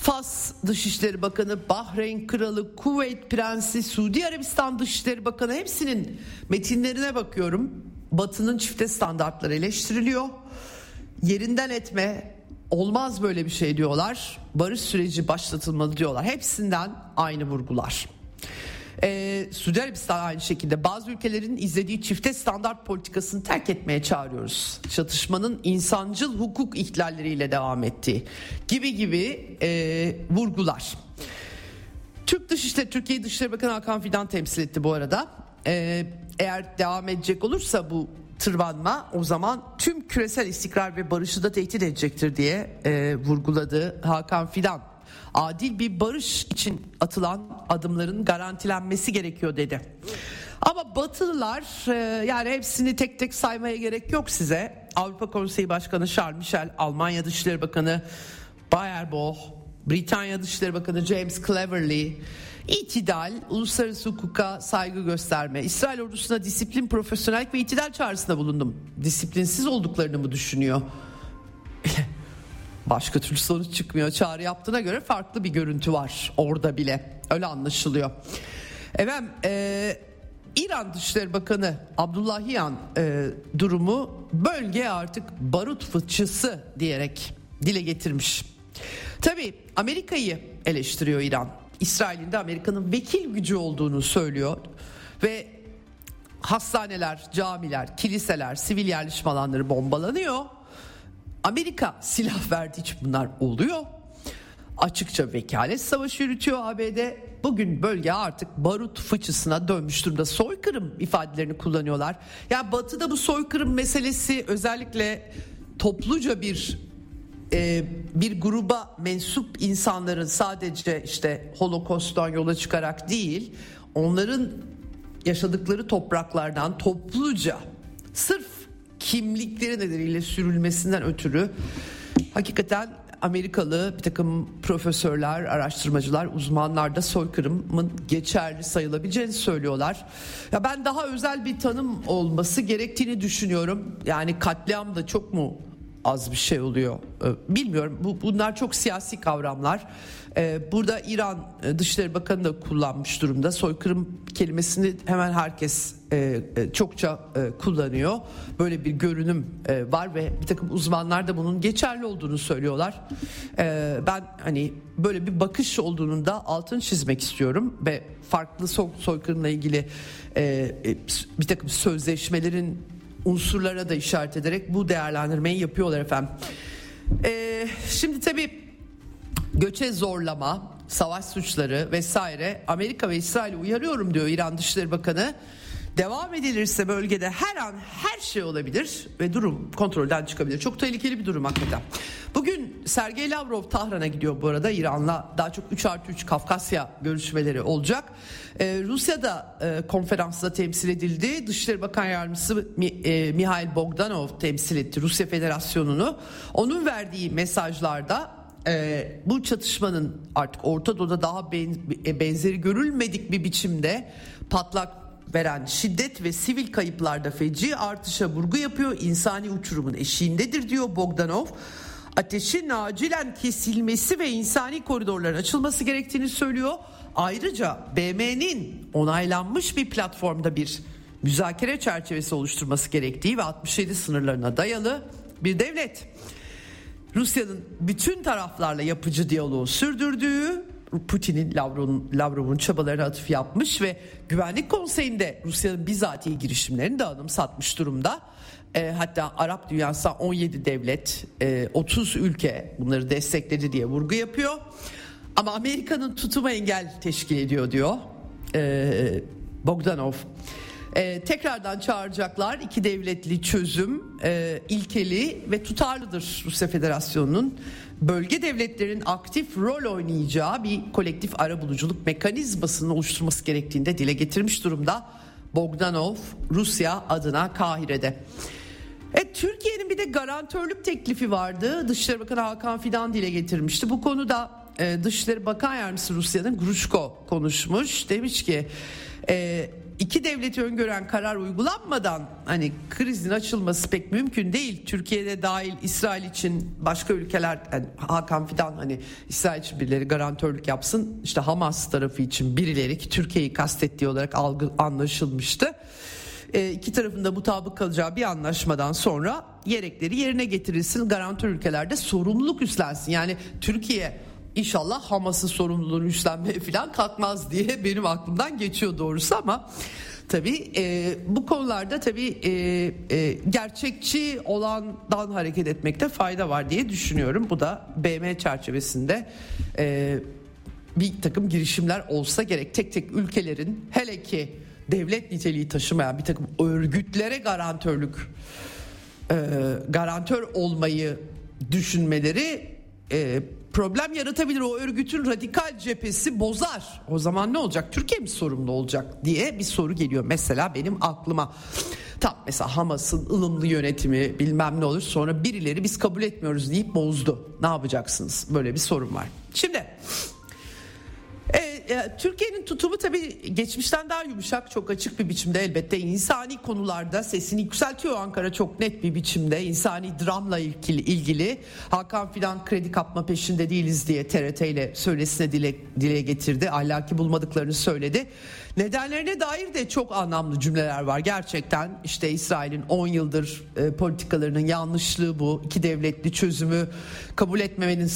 Speaker 1: Fas Dışişleri Bakanı, Bahreyn Kralı, Kuveyt Prensi, Suudi Arabistan Dışişleri Bakanı hepsinin metinlerine bakıyorum. Batı'nın çifte standartları eleştiriliyor. Yerinden etme, olmaz böyle bir şey diyorlar. Barış süreci başlatılmalı diyorlar. Hepsinden aynı vurgular. Ee, Suudi Arabistan aynı şekilde bazı ülkelerin izlediği çifte standart politikasını terk etmeye çağırıyoruz. Çatışmanın insancıl hukuk ihlalleriyle devam ettiği gibi gibi e, vurgular. Türk Dışişleri, Türkiye Dışişleri Bakanı Hakan Fidan temsil etti bu arada. Ee, eğer devam edecek olursa bu tırmanma o zaman tüm küresel istikrar ve barışı da tehdit edecektir diye e, vurguladı Hakan Fidan adil bir barış için atılan adımların garantilenmesi gerekiyor dedi. Ama Batılılar e, yani hepsini tek tek saymaya gerek yok size. Avrupa Konseyi Başkanı Charles Michel, Almanya Dışişleri Bakanı Baerbock, Britanya Dışişleri Bakanı James Cleverly, itidal, uluslararası hukuka saygı gösterme, İsrail ordusuna disiplin, profesyonellik ve itidal çağrısında bulundum. Disiplinsiz olduklarını mı düşünüyor? Başka türlü sonuç çıkmıyor. Çağrı yaptığına göre farklı bir görüntü var orada bile. Öyle anlaşılıyor. Efendim e, İran Dışişleri Bakanı Abdullahian e, durumu bölge artık barut fıçısı diyerek dile getirmiş. Tabi Amerika'yı eleştiriyor İran. İsrail'in de Amerika'nın vekil gücü olduğunu söylüyor. Ve hastaneler, camiler, kiliseler, sivil yerleşim alanları bombalanıyor. Amerika silah verdiği için bunlar oluyor. Açıkça vekalet savaşı yürütüyor ABD. Bugün bölge artık barut fıçısına dönmüş durumda. Soykırım ifadelerini kullanıyorlar. Ya yani Batı'da bu soykırım meselesi özellikle topluca bir e, bir gruba mensup insanların sadece işte Holokost'tan yola çıkarak değil, onların yaşadıkları topraklardan topluca sırf kimlikleri nedeniyle sürülmesinden ötürü hakikaten Amerikalı bir takım profesörler, araştırmacılar, uzmanlar da soykırımın geçerli sayılabileceğini söylüyorlar. Ya ben daha özel bir tanım olması gerektiğini düşünüyorum. Yani katliam da çok mu az bir şey oluyor. Ee, bilmiyorum. Bu bunlar çok siyasi kavramlar. Ee, burada İran e, Dışişleri Bakanı da kullanmış durumda. Soykırım kelimesini hemen herkes e, e, çokça kullanıyor. Böyle bir görünüm var ve bir takım uzmanlar da bunun geçerli olduğunu söylüyorlar. Ben hani böyle bir bakış olduğunu da altın çizmek istiyorum ve farklı soykırımla ilgili bir takım sözleşmelerin unsurlara da işaret ederek bu değerlendirmeyi yapıyorlar efendim. Ee, şimdi tabii göçe zorlama, savaş suçları vesaire Amerika ve İsrail'i uyarıyorum diyor İran Dışişleri Bakanı. Devam edilirse bölgede her an her şey olabilir ve durum kontrolden çıkabilir. Çok tehlikeli bir durum hakikaten. Bugün Sergey Lavrov Tahran'a gidiyor bu arada İran'la daha çok 3 artı 3 Kafkasya görüşmeleri olacak. Ee, Rusya'da e, konferansta temsil edildi. Dışişleri Bakan Yardımcısı e, Mihail Bogdanov temsil etti Rusya Federasyonu'nu. Onun verdiği mesajlarda e, bu çatışmanın artık Orta Doğu'da daha ben, e, benzeri görülmedik bir biçimde patlak veren şiddet ve sivil kayıplarda feci artışa vurgu yapıyor. İnsani uçurumun eşiğindedir diyor Bogdanov. Ateşin acilen kesilmesi ve insani koridorların açılması gerektiğini söylüyor. Ayrıca BM'nin onaylanmış bir platformda bir müzakere çerçevesi oluşturması gerektiği ve 67 sınırlarına dayalı bir devlet. Rusya'nın bütün taraflarla yapıcı diyaloğu sürdürdüğü Putin'in Lavrov'un Lavrov'un çabalarına atıf yapmış ve Güvenlik Konseyi'nde Rusya'nın bizatihi girişimlerini de anımsatmış durumda. E, hatta Arap dünyası 17 devlet, e, 30 ülke bunları destekledi diye vurgu yapıyor. Ama Amerika'nın tutumu engel teşkil ediyor diyor e, Bogdanov. E, tekrardan çağıracaklar iki devletli çözüm e, ilkeli ve tutarlıdır Rusya Federasyonu'nun bölge devletlerin aktif rol oynayacağı bir kolektif arabuluculuk mekanizmasını oluşturması gerektiğinde dile getirmiş durumda Bogdanov Rusya adına Kahire'de. E, Türkiye'nin bir de garantörlük teklifi vardı. Dışişleri Bakanı Hakan Fidan dile getirmişti. Bu konuda e, Dışişleri Bakan Yardımcısı Rusya'nın Gruşko konuşmuş. Demiş ki e, iki devleti öngören karar uygulanmadan hani krizin açılması pek mümkün değil. Türkiye'de dahil İsrail için başka ülkeler yani Hakan Fidan hani İsrail için birileri garantörlük yapsın. İşte Hamas tarafı için birileri ki Türkiye'yi kastettiği olarak algı anlaşılmıştı. E, iki tarafında mutabık kalacağı bir anlaşmadan sonra gerekleri yerine getirilsin. Garantör ülkelerde sorumluluk üstlensin. Yani Türkiye İnşallah Hamas'ın sorumluluğunu üstlenmeye falan kalkmaz diye (laughs) benim aklımdan geçiyor doğrusu ama tabii e, bu konularda tabii e, e, gerçekçi olandan hareket etmekte fayda var diye düşünüyorum. Bu da BM çerçevesinde e, bir takım girişimler olsa gerek. Tek tek ülkelerin hele ki devlet niteliği taşımayan bir takım örgütlere garantörlük e, garantör olmayı düşünmeleri e, problem yaratabilir. O örgütün radikal cephesi bozar. O zaman ne olacak? Türkiye mi sorumlu olacak diye bir soru geliyor mesela benim aklıma. Tam mesela Hamas'ın ılımlı yönetimi bilmem ne olur sonra birileri biz kabul etmiyoruz deyip bozdu. Ne yapacaksınız? Böyle bir sorun var. Şimdi e, Türkiye'nin tutumu tabii geçmişten daha yumuşak çok açık bir biçimde elbette insani konularda sesini yükseltiyor Ankara çok net bir biçimde insani dramla ilgili, ilgili Hakan Fidan kredi kapma peşinde değiliz diye TRT ile söylesine dile, dile getirdi ahlaki bulmadıklarını söyledi Nedenlerine dair de çok anlamlı cümleler var gerçekten. işte İsrail'in 10 yıldır e, politikalarının yanlışlığı bu. iki devletli çözümü kabul etmemenin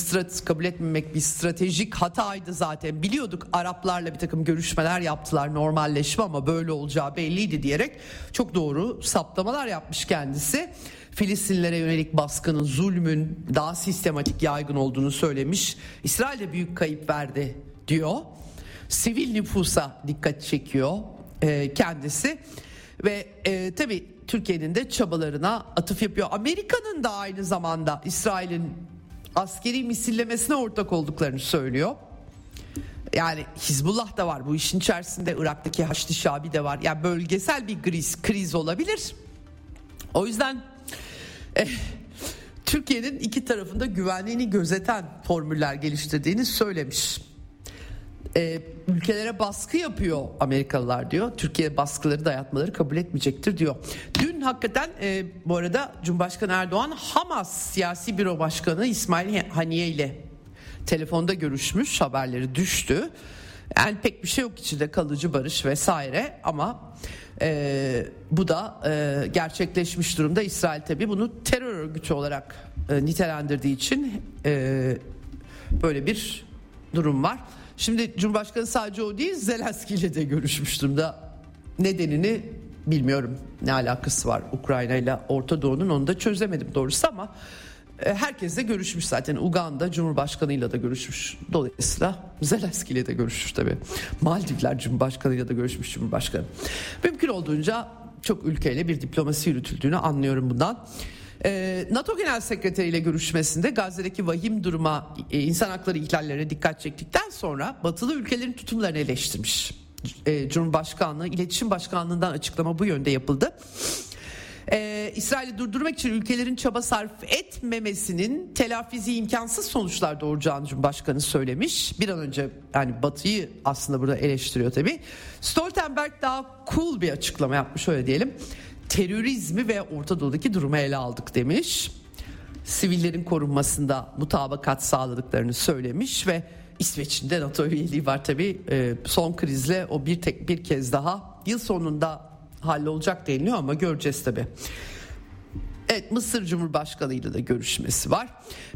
Speaker 1: kabul etmemek bir stratejik hataydı zaten. Biliyorduk Araplarla bir takım görüşmeler yaptılar normalleşme ama böyle olacağı belliydi diyerek çok doğru saptamalar yapmış kendisi. Filistinlere yönelik baskının, zulmün daha sistematik yaygın olduğunu söylemiş. İsrail de büyük kayıp verdi diyor sivil nüfusa dikkat çekiyor e, kendisi ve e, tabii Türkiye'nin de çabalarına atıf yapıyor. Amerika'nın da aynı zamanda İsrail'in askeri misillemesine ortak olduklarını söylüyor. Yani Hizbullah da var bu işin içerisinde Irak'taki Haçlı Şabi de var. Yani bölgesel bir kriz, kriz olabilir. O yüzden eh, Türkiye'nin iki tarafında güvenliğini gözeten formüller geliştirdiğini söylemiş e, ülkelere baskı yapıyor Amerikalılar diyor. Türkiye baskıları dayatmaları kabul etmeyecektir diyor. Dün hakikaten e, bu arada Cumhurbaşkanı Erdoğan Hamas siyasi büro başkanı İsmail Haniye ile telefonda görüşmüş haberleri düştü. Yani pek bir şey yok içinde kalıcı barış vesaire ama e, bu da e, gerçekleşmiş durumda. İsrail tabi bunu terör örgütü olarak e, nitelendirdiği için e, böyle bir durum var. Şimdi Cumhurbaşkanı sadece o değil Zelenski ile de görüşmüştüm da nedenini bilmiyorum ne alakası var Ukrayna ile Orta Doğu'nun onu da çözemedim doğrusu ama herkesle görüşmüş zaten. Uganda Cumhurbaşkanıyla da görüşmüş. Dolayısıyla Zelenski ile de görüşmüş tabi Maldivler Cumhurbaşkanıyla da görüşmüş Cumhurbaşkanı. Mümkün olduğunca çok ülkeyle bir diplomasi yürütüldüğünü anlıyorum bundan. Ee, NATO Genel Sekreteri ile görüşmesinde Gazze'deki vahim duruma, e, insan hakları ihlallerine dikkat çektikten sonra batılı ülkelerin tutumlarını eleştirmiş. E, Cumhurbaşkanlığı İletişim Başkanlığı'ndan açıklama bu yönde yapıldı. Ee, İsrail'i durdurmak için ülkelerin çaba sarf etmemesinin telafizi imkansız sonuçlar doğuracağını Cumhurbaşkanı söylemiş. Bir an önce yani Batı'yı aslında burada eleştiriyor tabii. Stoltenberg daha cool bir açıklama yapmış öyle diyelim. Terörizmi ve Orta Doğu'daki durumu ele aldık demiş. Sivillerin korunmasında mutabakat sağladıklarını söylemiş ve İsveç'in de NATO üyeliği var tabii. Ee, son krizle o bir tek bir kez daha yıl sonunda hallolacak deniliyor ama göreceğiz tabii. Evet Mısır Cumhurbaşkanı ile de görüşmesi var.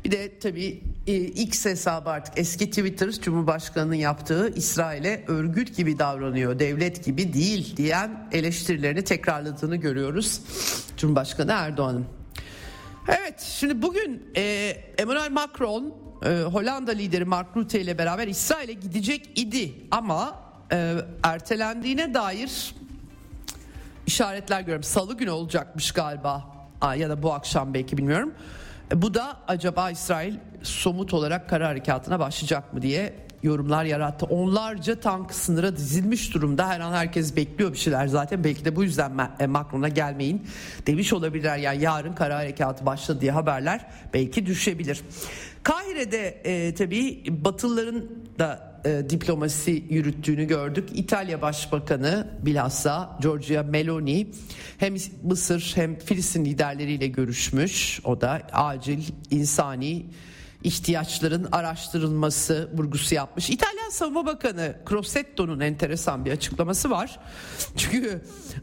Speaker 1: Bir de tabii e, X hesabı artık eski Twitter Cumhurbaşkanı'nın yaptığı İsrail'e örgüt gibi davranıyor, devlet gibi değil diyen eleştirilerini tekrarladığını görüyoruz Cumhurbaşkanı Erdoğan'ın. Evet şimdi bugün e, Emmanuel Macron e, Hollanda lideri Mark Rutte ile beraber İsrail'e gidecek idi ama e, ertelendiğine dair işaretler görüyorum. Salı günü olacakmış galiba ya da bu akşam belki bilmiyorum. E, bu da acaba İsrail somut olarak kara harekatına başlayacak mı diye yorumlar yarattı. Onlarca tank sınıra dizilmiş durumda. Her an herkes bekliyor bir şeyler zaten. Belki de bu yüzden e, Macron'a gelmeyin demiş olabilirler. Yani yarın kara harekatı başladı diye haberler belki düşebilir. Kahire'de e, tabii Batılıların da e, diplomasi yürüttüğünü gördük. İtalya Başbakanı bilhassa Giorgia Meloni hem Mısır hem Filistin liderleriyle görüşmüş. O da acil insani ihtiyaçların araştırılması vurgusu yapmış. İtalyan Savunma Bakanı Crosetto'nun enteresan bir açıklaması var. Çünkü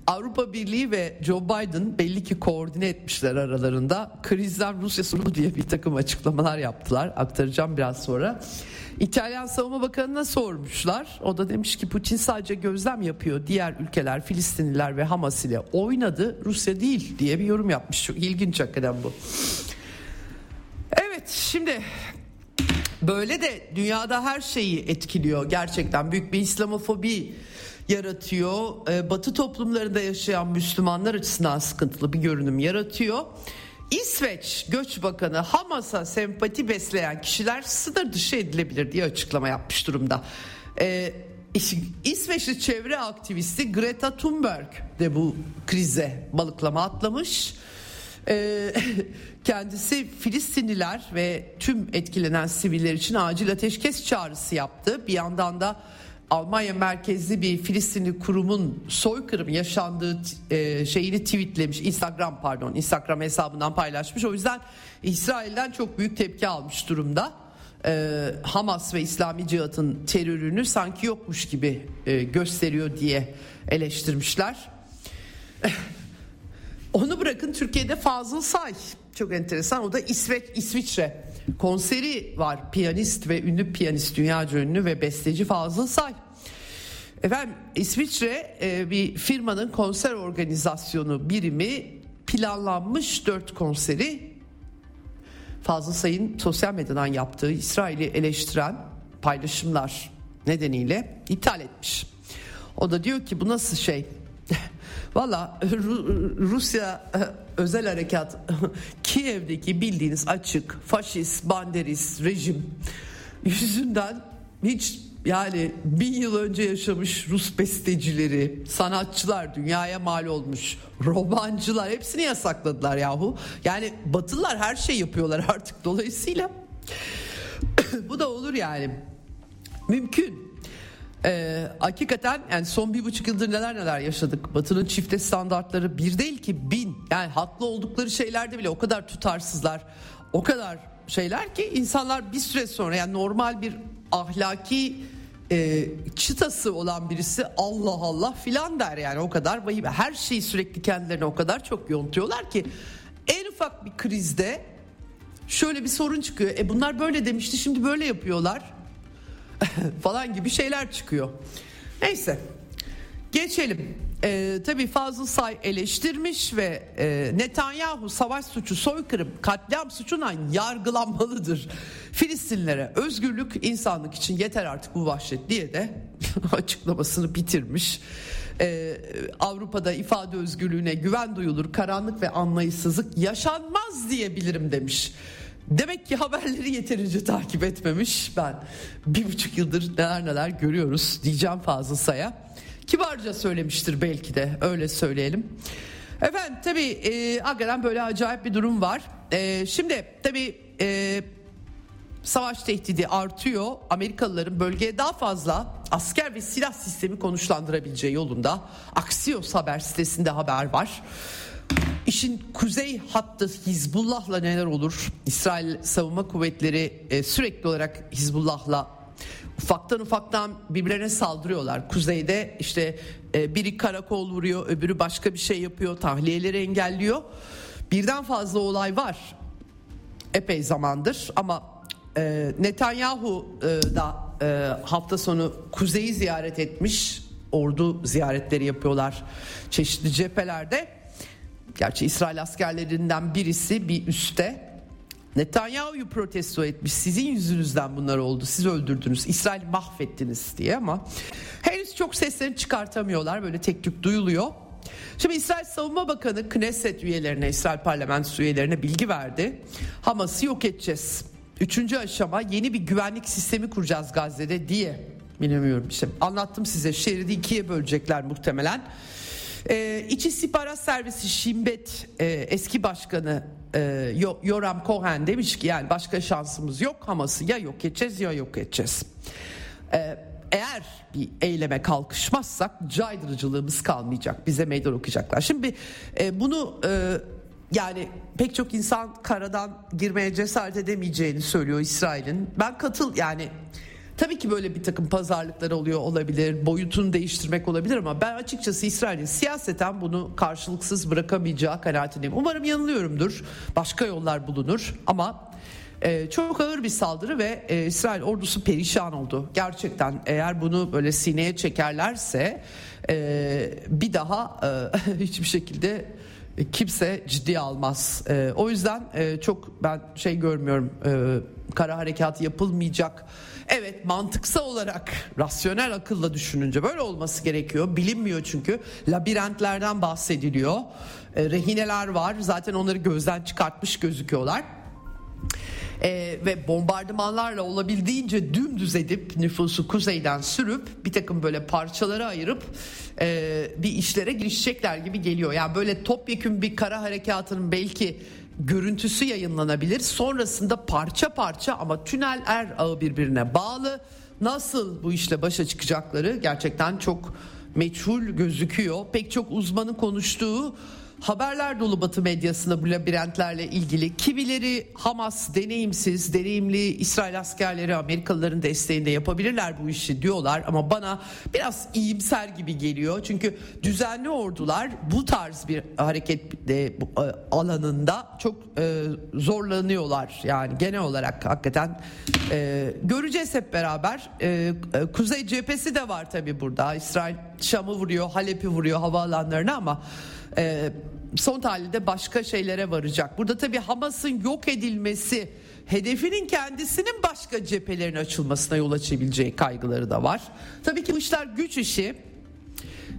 Speaker 1: Avrupa Birliği ve Joe Biden belli ki koordine etmişler aralarında. Krizden Rusya sonu diye bir takım açıklamalar yaptılar. Aktaracağım biraz sonra. İtalyan Savunma Bakanı'na sormuşlar. O da demiş ki Putin sadece gözlem yapıyor. Diğer ülkeler Filistinliler ve Hamas ile oynadı. Rusya değil diye bir yorum yapmış. Çok ilginç hakikaten bu. Evet şimdi böyle de dünyada her şeyi etkiliyor gerçekten büyük bir İslamofobi yaratıyor. Ee, batı toplumlarında yaşayan Müslümanlar açısından sıkıntılı bir görünüm yaratıyor. İsveç Göç Bakanı Hamas'a sempati besleyen kişiler sınır dışı edilebilir diye açıklama yapmış durumda. Ee, İsveçli çevre aktivisti Greta Thunberg de bu krize balıklama atlamış. Ee, (laughs) kendisi Filistinliler ve tüm etkilenen siviller için acil ateşkes çağrısı yaptı. Bir yandan da Almanya merkezli bir Filistinli kurumun soykırım yaşandığı e, şeyini tweetlemiş. Instagram pardon Instagram hesabından paylaşmış. O yüzden İsrail'den çok büyük tepki almış durumda. E, Hamas ve İslami Cihat'ın terörünü sanki yokmuş gibi e, gösteriyor diye eleştirmişler. (laughs) Onu bırakın Türkiye'de Fazıl Say. Çok enteresan. O da İsveç İsviçre konseri var. Piyanist ve ünlü piyanist dünyaca ünlü ve besteci Fazıl Say. Efendim İsviçre e, bir firmanın konser organizasyonu birimi planlanmış dört konseri. Fazıl Say'ın sosyal medyadan yaptığı İsrail'i eleştiren paylaşımlar nedeniyle iptal etmiş. O da diyor ki bu nasıl şey Valla Rusya e, özel harekat (laughs) Kiev'deki bildiğiniz açık faşist banderist rejim yüzünden hiç yani bin yıl önce yaşamış Rus bestecileri, sanatçılar, dünyaya mal olmuş romancılar hepsini yasakladılar yahu. Yani Batılılar her şey yapıyorlar artık dolayısıyla. (clears throat) Bu da olur yani. Mümkün. Ee, hakikaten yani son bir buçuk yıldır neler neler yaşadık. Batı'nın çifte standartları bir değil ki bin. Yani haklı oldukları şeylerde bile o kadar tutarsızlar. O kadar şeyler ki insanlar bir süre sonra yani normal bir ahlaki e, çıtası olan birisi Allah Allah filan der yani o kadar vahim. Her şeyi sürekli kendilerine o kadar çok yontuyorlar ki en ufak bir krizde şöyle bir sorun çıkıyor. E bunlar böyle demişti şimdi böyle yapıyorlar (laughs) falan gibi şeyler çıkıyor. Neyse geçelim. Ee, tabii Fazıl Say eleştirmiş ve e, Netanyahu savaş suçu, soykırım, katliam suçundan yargılanmalıdır. Filistinlere özgürlük, insanlık için yeter artık bu vahşet diye de (laughs) açıklamasını bitirmiş. e, Avrupa'da ifade özgürlüğüne güven duyulur, karanlık ve anlayışsızlık yaşanmaz diyebilirim demiş. Demek ki haberleri yeterince takip etmemiş. Ben bir buçuk yıldır neler neler görüyoruz diyeceğim Fazıl Say'a. Kibarca söylemiştir belki de öyle söyleyelim. Efendim tabii e, hakikaten böyle acayip bir durum var. E, şimdi tabii e, savaş tehdidi artıyor. Amerikalıların bölgeye daha fazla asker ve silah sistemi konuşlandırabileceği yolunda. Axios haber sitesinde haber var. İşin kuzey hattı Hizbullah'la neler olur? İsrail savunma kuvvetleri e, sürekli olarak Hizbullah'la ufaktan ufaktan birbirlerine saldırıyorlar. Kuzeyde işte e, biri karakol vuruyor, öbürü başka bir şey yapıyor, tahliyeleri engelliyor. Birden fazla olay var. Epey zamandır ama e, Netanyahu e, da e, hafta sonu kuzeyi ziyaret etmiş. Ordu ziyaretleri yapıyorlar çeşitli cephelerde. Gerçi İsrail askerlerinden birisi bir üste Netanyahu'yu protesto etmiş. Sizin yüzünüzden bunlar oldu. Siz öldürdünüz. İsrail mahvettiniz diye ama henüz çok seslerini çıkartamıyorlar. Böyle tek tük duyuluyor. Şimdi İsrail Savunma Bakanı Knesset üyelerine, İsrail parlamentosu üyelerine bilgi verdi. Hamas'ı yok edeceğiz. Üçüncü aşama yeni bir güvenlik sistemi kuracağız Gazze'de diye. Bilmiyorum işte anlattım size şeridi ikiye bölecekler muhtemelen. Ee, İç İstihbarat Servisi Şimbet e, eski başkanı e, Yoram Cohen demiş ki yani başka şansımız yok Hamas'ı ya yok edeceğiz ya yok edeceğiz. Ee, eğer bir eyleme kalkışmazsak caydırıcılığımız kalmayacak bize meydan okuyacaklar. Şimdi e, bunu e, yani pek çok insan karadan girmeye cesaret edemeyeceğini söylüyor İsrail'in. Ben katıl yani Tabii ki böyle bir takım pazarlıklar oluyor olabilir, boyutunu değiştirmek olabilir ama ben açıkçası İsrail'in siyaseten bunu karşılıksız bırakamayacağı kanaatindeyim. Umarım yanılıyorumdur. Başka yollar bulunur ama e, çok ağır bir saldırı ve e, İsrail ordusu perişan oldu. Gerçekten eğer bunu böyle sineye çekerlerse e, bir daha e, (laughs) hiçbir şekilde kimse ciddiye almaz. E, o yüzden e, çok ben şey görmüyorum. E, kara harekat yapılmayacak. Evet mantıksal olarak rasyonel akılla düşününce böyle olması gerekiyor. Bilinmiyor çünkü labirentlerden bahsediliyor. E, rehineler var zaten onları gözden çıkartmış gözüküyorlar e, ve bombardımanlarla olabildiğince dümdüz edip nüfusu kuzeyden sürüp bir takım böyle parçalara ayırıp e, bir işlere girişecekler gibi geliyor. Yani böyle topyekün bir kara harekatının belki görüntüsü yayınlanabilir. Sonrasında parça parça ama tünel er ağı birbirine bağlı. Nasıl bu işle başa çıkacakları gerçekten çok meçhul gözüküyor. Pek çok uzmanın konuştuğu haberler dolu Batı medyasında bu labirentlerle ilgili. Kimileri Hamas deneyimsiz, deneyimli İsrail askerleri Amerikalıların desteğinde yapabilirler bu işi diyorlar ama bana biraz iyimser gibi geliyor. Çünkü düzenli ordular bu tarz bir hareket e, alanında çok e, zorlanıyorlar. Yani genel olarak hakikaten e, göreceğiz hep beraber. Kuzey cephesi de var tabii burada. İsrail Şam'ı vuruyor, Halep'i vuruyor havaalanlarına ama e, son tahlilde başka şeylere varacak. Burada tabii Hamas'ın yok edilmesi hedefinin kendisinin başka cephelerin açılmasına yol açabileceği kaygıları da var. Tabii ki bu işler güç işi.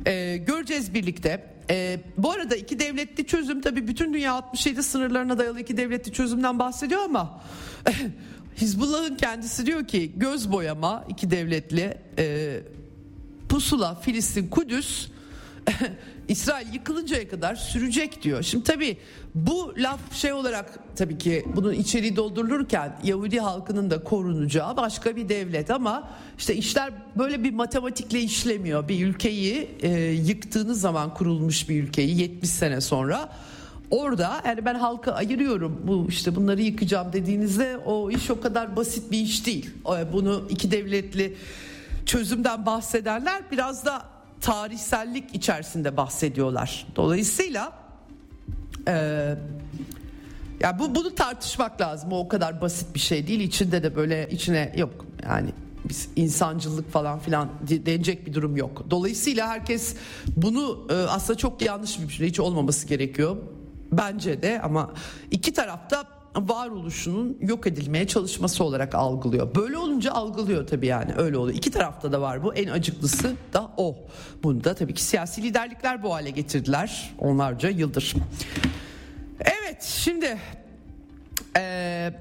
Speaker 1: Ee, göreceğiz birlikte. Ee, bu arada iki devletli çözüm tabii bütün dünya 67 sınırlarına dayalı iki devletli çözümden bahsediyor ama (laughs) Hizbullah'ın kendisi diyor ki göz boyama iki devletli e, pusula Filistin Kudüs (laughs) İsrail yıkılıncaya kadar sürecek diyor. Şimdi tabii bu laf şey olarak tabii ki bunun içeriği doldurulurken Yahudi halkının da korunacağı başka bir devlet ama işte işler böyle bir matematikle işlemiyor. Bir ülkeyi e, yıktığınız zaman kurulmuş bir ülkeyi 70 sene sonra orada yani ben halka ayırıyorum bu işte bunları yıkacağım dediğinizde o iş o kadar basit bir iş değil. Bunu iki devletli çözümden bahsedenler biraz da tarihsellik içerisinde bahsediyorlar. Dolayısıyla e, ya bu bunu tartışmak lazım. O kadar basit bir şey değil. İçinde de böyle içine yok yani biz insancılık falan filan denecek bir durum yok. Dolayısıyla herkes bunu e, aslında çok yanlış bir şey hiç olmaması gerekiyor. Bence de ama iki tarafta varoluşunun yok edilmeye çalışması olarak algılıyor. Böyle olunca algılıyor tabii yani öyle oluyor. İki tarafta da var bu en acıklısı da o. Bunu da tabii ki siyasi liderlikler bu hale getirdiler onlarca yıldır. Evet şimdi ee,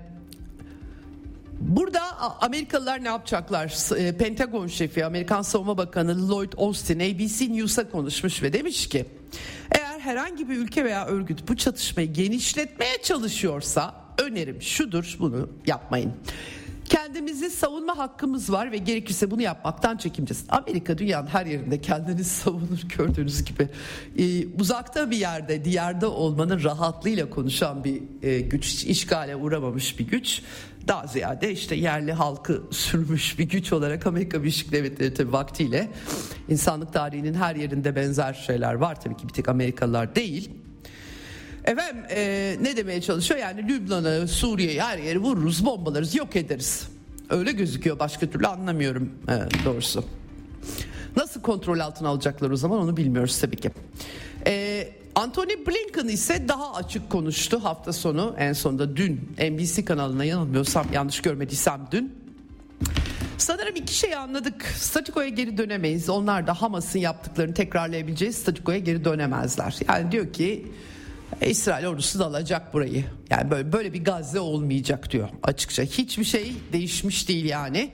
Speaker 1: Burada Amerikalılar ne yapacaklar? Pentagon şefi Amerikan Savunma Bakanı Lloyd Austin ABC News'a konuşmuş ve demiş ki eğer herhangi bir ülke veya örgüt bu çatışmayı genişletmeye çalışıyorsa önerim şudur bunu yapmayın. Kendimizi savunma hakkımız var ve gerekirse bunu yapmaktan çekineceğiz. Amerika dünyanın her yerinde kendini (laughs) savunur gördüğünüz gibi. Ee, uzakta bir yerde, diğerde olmanın rahatlığıyla konuşan bir e, güç, işgale uğramamış bir güç. Daha ziyade işte yerli halkı sürmüş bir güç olarak Amerika Birleşik Devletleri tabii vaktiyle insanlık tarihinin her yerinde benzer şeyler var tabii ki bir tek Amerikalılar değil. Efendim e, ne demeye çalışıyor? Yani Lübnan'ı, Suriye'yi her yeri vururuz, bombalarız, yok ederiz. Öyle gözüküyor başka türlü anlamıyorum e, doğrusu. Nasıl kontrol altına alacaklar o zaman onu bilmiyoruz tabii ki. E, Anthony Blinken ise daha açık konuştu hafta sonu en sonunda dün NBC kanalına yanılmıyorsam yanlış görmediysem dün Sanırım iki şeyi anladık. Statikoya geri dönemeyiz. Onlar da Hamas'ın yaptıklarını tekrarlayabileceğiz. Statikoya geri dönemezler. Yani diyor ki İsrail ordusu da alacak burayı. Yani böyle böyle bir Gazze olmayacak diyor açıkça. Hiçbir şey değişmiş değil yani.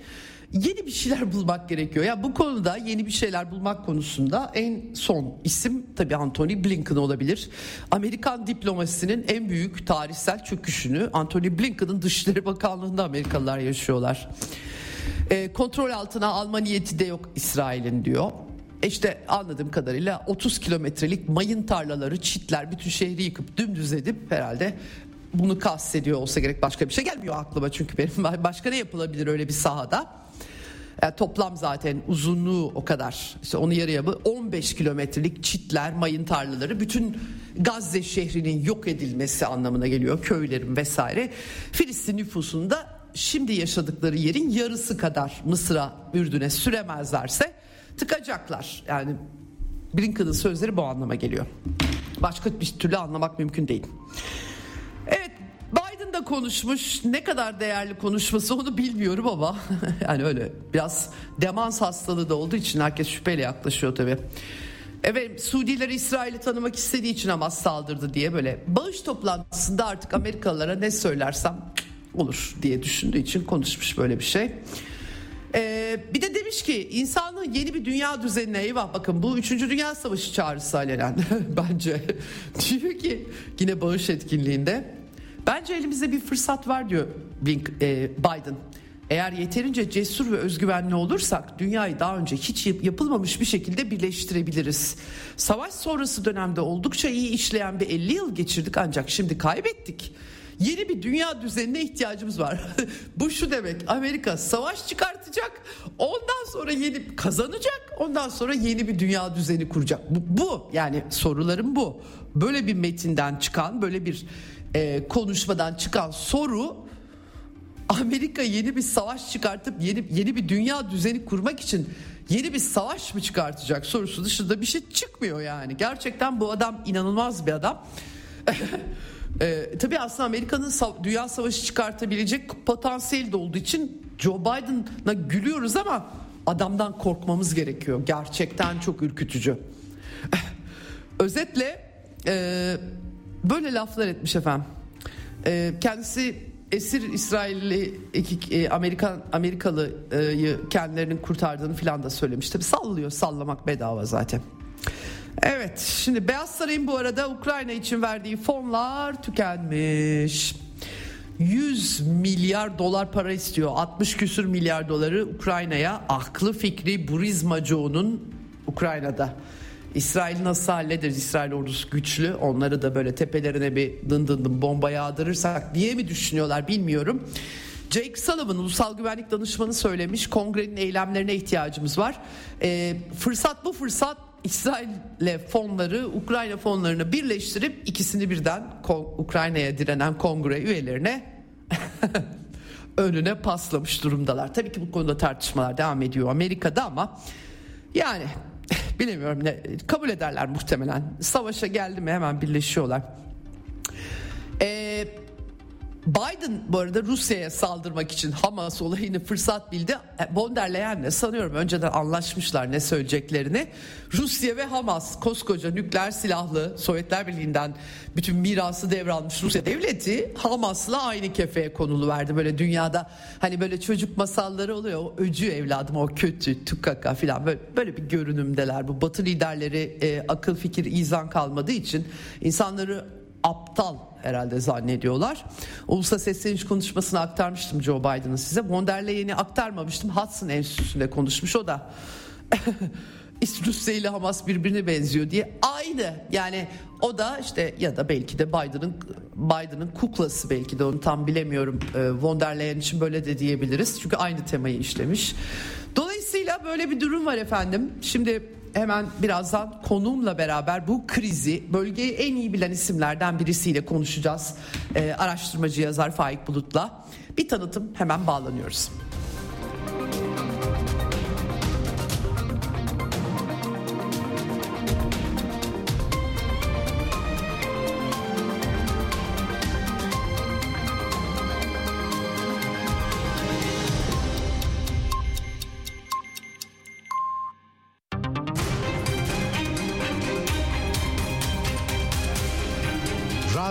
Speaker 1: Yeni bir şeyler bulmak gerekiyor. Ya bu konuda yeni bir şeyler bulmak konusunda en son isim tabii Anthony Blinken olabilir. Amerikan diplomasisinin en büyük tarihsel çöküşünü Anthony Blinken'ın Dışişleri Bakanlığı'nda Amerikalılar yaşıyorlar. E, kontrol altına alma niyeti de yok İsrail'in diyor. İşte anladığım kadarıyla 30 kilometrelik mayın tarlaları, çitler bütün şehri yıkıp dümdüz edip herhalde bunu kastediyor olsa gerek başka bir şey gelmiyor aklıma çünkü benim (laughs) başka ne yapılabilir öyle bir sahada? Yani toplam zaten uzunluğu o kadar. İşte onu yarıya bu 15 kilometrelik çitler, mayın tarlaları bütün Gazze şehrinin yok edilmesi anlamına geliyor. Köylerin vesaire. Filistin nüfusunda şimdi yaşadıkları yerin yarısı kadar Mısır'a, Ürdün'e süremezlerse tıkacaklar. Yani Blinken'ın sözleri bu anlama geliyor. Başka bir türlü anlamak mümkün değil. Evet Biden da konuşmuş. Ne kadar değerli konuşması onu bilmiyorum ama (laughs) yani öyle biraz demans hastalığı da olduğu için herkes şüpheyle yaklaşıyor tabii. Evet Suudiler İsrail'i tanımak istediği için Hamas saldırdı diye böyle bağış toplantısında artık Amerikalılara ne söylersem olur diye düşündüğü için konuşmuş böyle bir şey. Ee, bir de demiş ki insanlığın yeni bir dünya düzenine eyvah bakın bu 3. Dünya Savaşı çağrısı alenen (laughs) bence. (laughs) diyor ki yine bağış etkinliğinde bence elimizde bir fırsat var diyor Blink, e, Biden. Eğer yeterince cesur ve özgüvenli olursak dünyayı daha önce hiç yapılmamış bir şekilde birleştirebiliriz. Savaş sonrası dönemde oldukça iyi işleyen bir 50 yıl geçirdik ancak şimdi kaybettik. Yeni bir dünya düzenine ihtiyacımız var. (laughs) Bu şu demek Amerika savaş çıkartacak ondan sonra yeni kazanacak ondan sonra yeni bir dünya düzeni kuracak. Bu, bu yani sorularım bu. Böyle bir metinden çıkan böyle bir e, konuşmadan çıkan soru Amerika yeni bir savaş çıkartıp yeni yeni bir dünya düzeni kurmak için yeni bir savaş mı çıkartacak sorusu dışında bir şey çıkmıyor yani. Gerçekten bu adam inanılmaz bir adam. (laughs) Ee, tabii aslında Amerika'nın dünya savaşı çıkartabilecek potansiyeli de olduğu için Joe Biden'a gülüyoruz ama adamdan korkmamız gerekiyor. Gerçekten çok ürkütücü. (laughs) Özetle e, böyle laflar etmiş efendim. E, kendisi esir İsrailli e, Amerikan Amerikalıyı kendilerinin kurtardığını filan da söylemiş. Tabii sallıyor sallamak bedava zaten. Evet şimdi Beyaz Saray'ın bu arada Ukrayna için verdiği fonlar tükenmiş. 100 milyar dolar para istiyor. 60 küsür milyar doları Ukrayna'ya aklı fikri Burizmacıo'nun Ukrayna'da. İsrail nasıl hallederiz? İsrail ordusu güçlü. Onları da böyle tepelerine bir dın dın dın bomba yağdırırsak diye mi düşünüyorlar bilmiyorum. Jake Sullivan ulusal güvenlik danışmanı söylemiş kongrenin eylemlerine ihtiyacımız var. Ee, fırsat bu fırsat İsrail'le fonları Ukrayna fonlarını birleştirip ikisini birden Ukrayna'ya direnen kongre üyelerine (laughs) önüne paslamış durumdalar. Tabii ki bu konuda tartışmalar devam ediyor Amerika'da ama yani (laughs) bilemiyorum ne kabul ederler muhtemelen. Savaşa geldi mi hemen birleşiyorlar. Ee, Biden bu arada Rusya'ya saldırmak için Hamas olayını fırsat bildi. E, von der Leyen'le sanıyorum önceden anlaşmışlar ne söyleyeceklerini. Rusya ve Hamas koskoca nükleer silahlı Sovyetler Birliği'nden bütün mirası devralmış Rusya devleti Hamas'la aynı kefeye konulu verdi. Böyle dünyada hani böyle çocuk masalları oluyor. O öcü evladım o kötü tukaka falan böyle, böyle bir görünümdeler. Bu batı liderleri e, akıl fikir izan kalmadığı için insanları aptal herhalde zannediyorlar. Ulusal sesleniş konuşmasını aktarmıştım Joe Biden'ın size. Von der Leyen'i aktarmamıştım. Hudson Enstitüsü'nde konuşmuş o da. (laughs) Rusya ile Hamas birbirine benziyor diye aynı yani o da işte ya da belki de Biden'ın Biden'ın kuklası belki de onu tam bilemiyorum e, von der Leyen için böyle de diyebiliriz çünkü aynı temayı işlemiş. Dolayısıyla böyle bir durum var efendim. Şimdi hemen birazdan konumla beraber bu krizi bölgeyi en iyi bilen isimlerden birisiyle konuşacağız. Ee, araştırmacı yazar Faik Bulut'la. Bir tanıtım hemen bağlanıyoruz.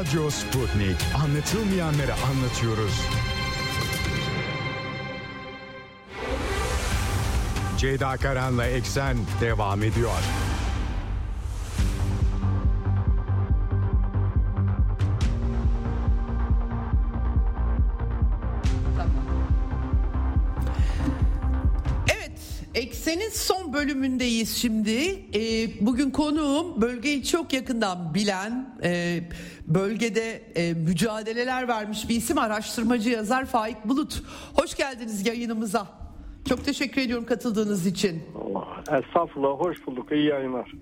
Speaker 2: Radyo Sputnik. Anlatılmayanları anlatıyoruz. Ceyda Karan'la Eksen devam ediyor.
Speaker 1: Eksen'in son bölümündeyiz şimdi. E, bugün konuğum bölgeyi çok yakından bilen, e, bölgede e, mücadeleler vermiş bir isim araştırmacı yazar Faik Bulut. Hoş geldiniz yayınımıza. Çok teşekkür ediyorum katıldığınız için.
Speaker 3: Estağfurullah, hoş bulduk. İyi yayınlar.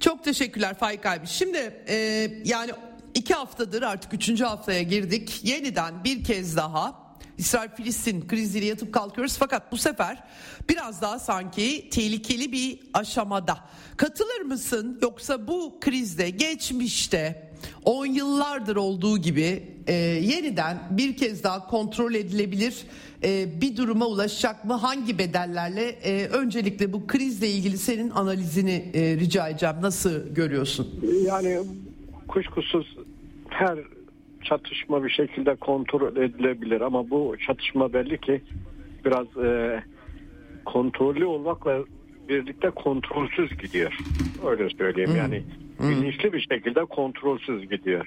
Speaker 1: Çok teşekkürler Faik abi. Şimdi e, yani iki haftadır artık üçüncü haftaya girdik. Yeniden bir kez daha İsrail-Filistin kriziyle yatıp kalkıyoruz fakat bu sefer biraz daha sanki tehlikeli bir aşamada. Katılır mısın yoksa bu krizde geçmişte 10 yıllardır olduğu gibi e, yeniden bir kez daha kontrol edilebilir e, bir duruma ulaşacak mı? Hangi bedellerle? E, öncelikle bu krizle ilgili senin analizini e, rica edeceğim. Nasıl görüyorsun?
Speaker 3: Yani kuşkusuz her çatışma bir şekilde kontrol edilebilir ama bu çatışma belli ki biraz e, kontrollü olmakla birlikte kontrolsüz gidiyor. Öyle söyleyeyim hmm. yani hmm. bilinçli bir şekilde kontrolsüz gidiyor.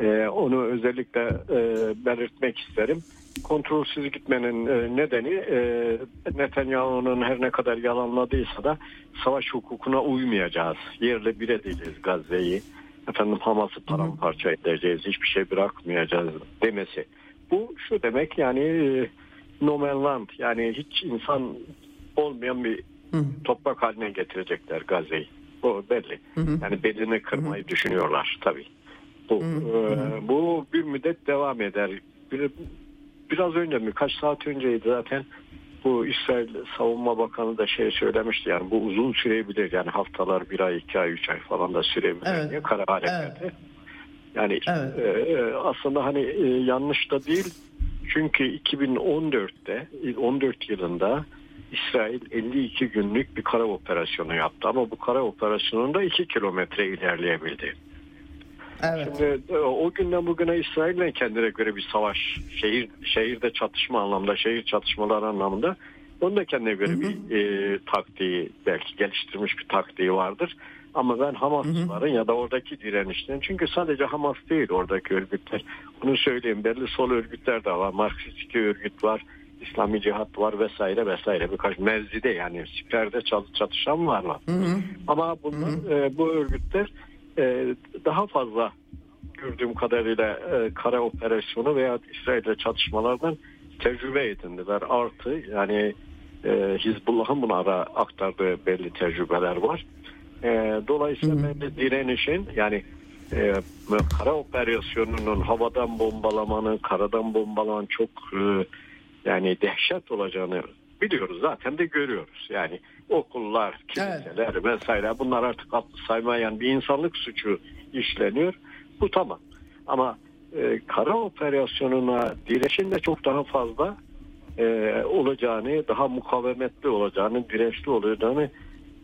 Speaker 3: E, onu özellikle e, belirtmek isterim. Kontrolsüz gitmenin e, nedeni e, Netanyahu'nun her ne kadar yalanladıysa da savaş hukukuna uymayacağız. Yerle bir edeceğiz Gazze'yi efendim Hamas'ı paramparça edeceğiz, hiçbir şey bırakmayacağız demesi. Bu şu demek yani e, no man land yani hiç insan olmayan bir Hı. toprak haline getirecekler Gazze'yi. Bu belli. Hı Yani belini kırmayı hı. düşünüyorlar tabii. Bu hı. E, bu bir müddet devam eder. Bir, biraz önce birkaç saat önceydi zaten bu İsrail Savunma Bakanı da şey söylemişti yani bu uzun sürebilir yani haftalar bir ay iki ay üç ay falan da sürebilir evet. diye kara hareketi. Evet. Yani evet. E, e aslında hani e, yanlış da değil çünkü 2014'te 14 yılında İsrail 52 günlük bir kara operasyonu yaptı ama bu kara operasyonunda 2 kilometre ilerleyebildi. Evet. Şimdi e, o günden bugüne İsrail'le kendine göre bir savaş, şehir şehirde çatışma anlamında, şehir çatışmaları anlamında onun da kendine göre hı hı. bir e, taktiği, belki geliştirmiş bir taktiği vardır. Ama ben Hamasların ya da oradaki direnişten çünkü sadece Hamas değil oradaki örgütler. Bunu söyleyeyim belli sol örgütler de var. Marksist örgüt var. İslami cihat var vesaire vesaire birkaç mevzide yani siperde çatışan var mı? Ama bunlar hı hı. E, bu örgütler e, daha fazla gördüğüm kadarıyla e, kara operasyonu veya İsrail'le çatışmalardan tecrübe edindiler. Artı yani e, Hizbullah'ın bunlara aktardığı belli tecrübeler var. E, dolayısıyla hmm. belli direnişin yani e, kara operasyonunun havadan bombalamanın, karadan bombalamanın çok e, yani dehşet olacağını biliyoruz zaten de görüyoruz. Yani okullar, kiliseler evet. vesaire bunlar artık saymayan bir insanlık suçu işleniyor. Bu tamam. Ama e, kara operasyonuna direşin de çok daha fazla e, olacağını, daha mukavemetli olacağını, dirençli olacağını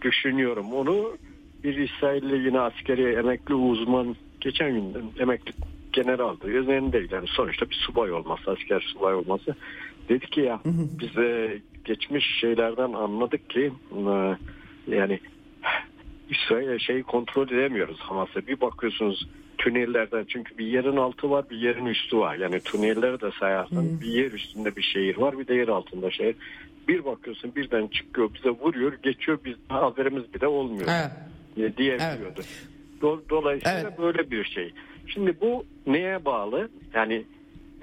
Speaker 3: düşünüyorum. Onu bir İsrailli yine askeri emekli uzman geçen gün emekli generaldı. Değil yani sonuçta bir subay olması, asker subay olması. Dedi ki ya biz e, geçmiş şeylerden anladık ki e, yani İsrail şeyi kontrol edemiyoruz Hamas'a. Bir bakıyorsunuz tünellerden çünkü bir yerin altı var bir yerin üstü var. Yani tünelleri de sayarsan bir yer üstünde bir şehir var bir de yer altında şehir. Bir bakıyorsun birden çıkıyor bize vuruyor geçiyor biz haberimiz bile olmuyor evet. diyebiliyordu. Evet. Dolayısıyla evet. böyle bir şey. Şimdi bu neye bağlı? Yani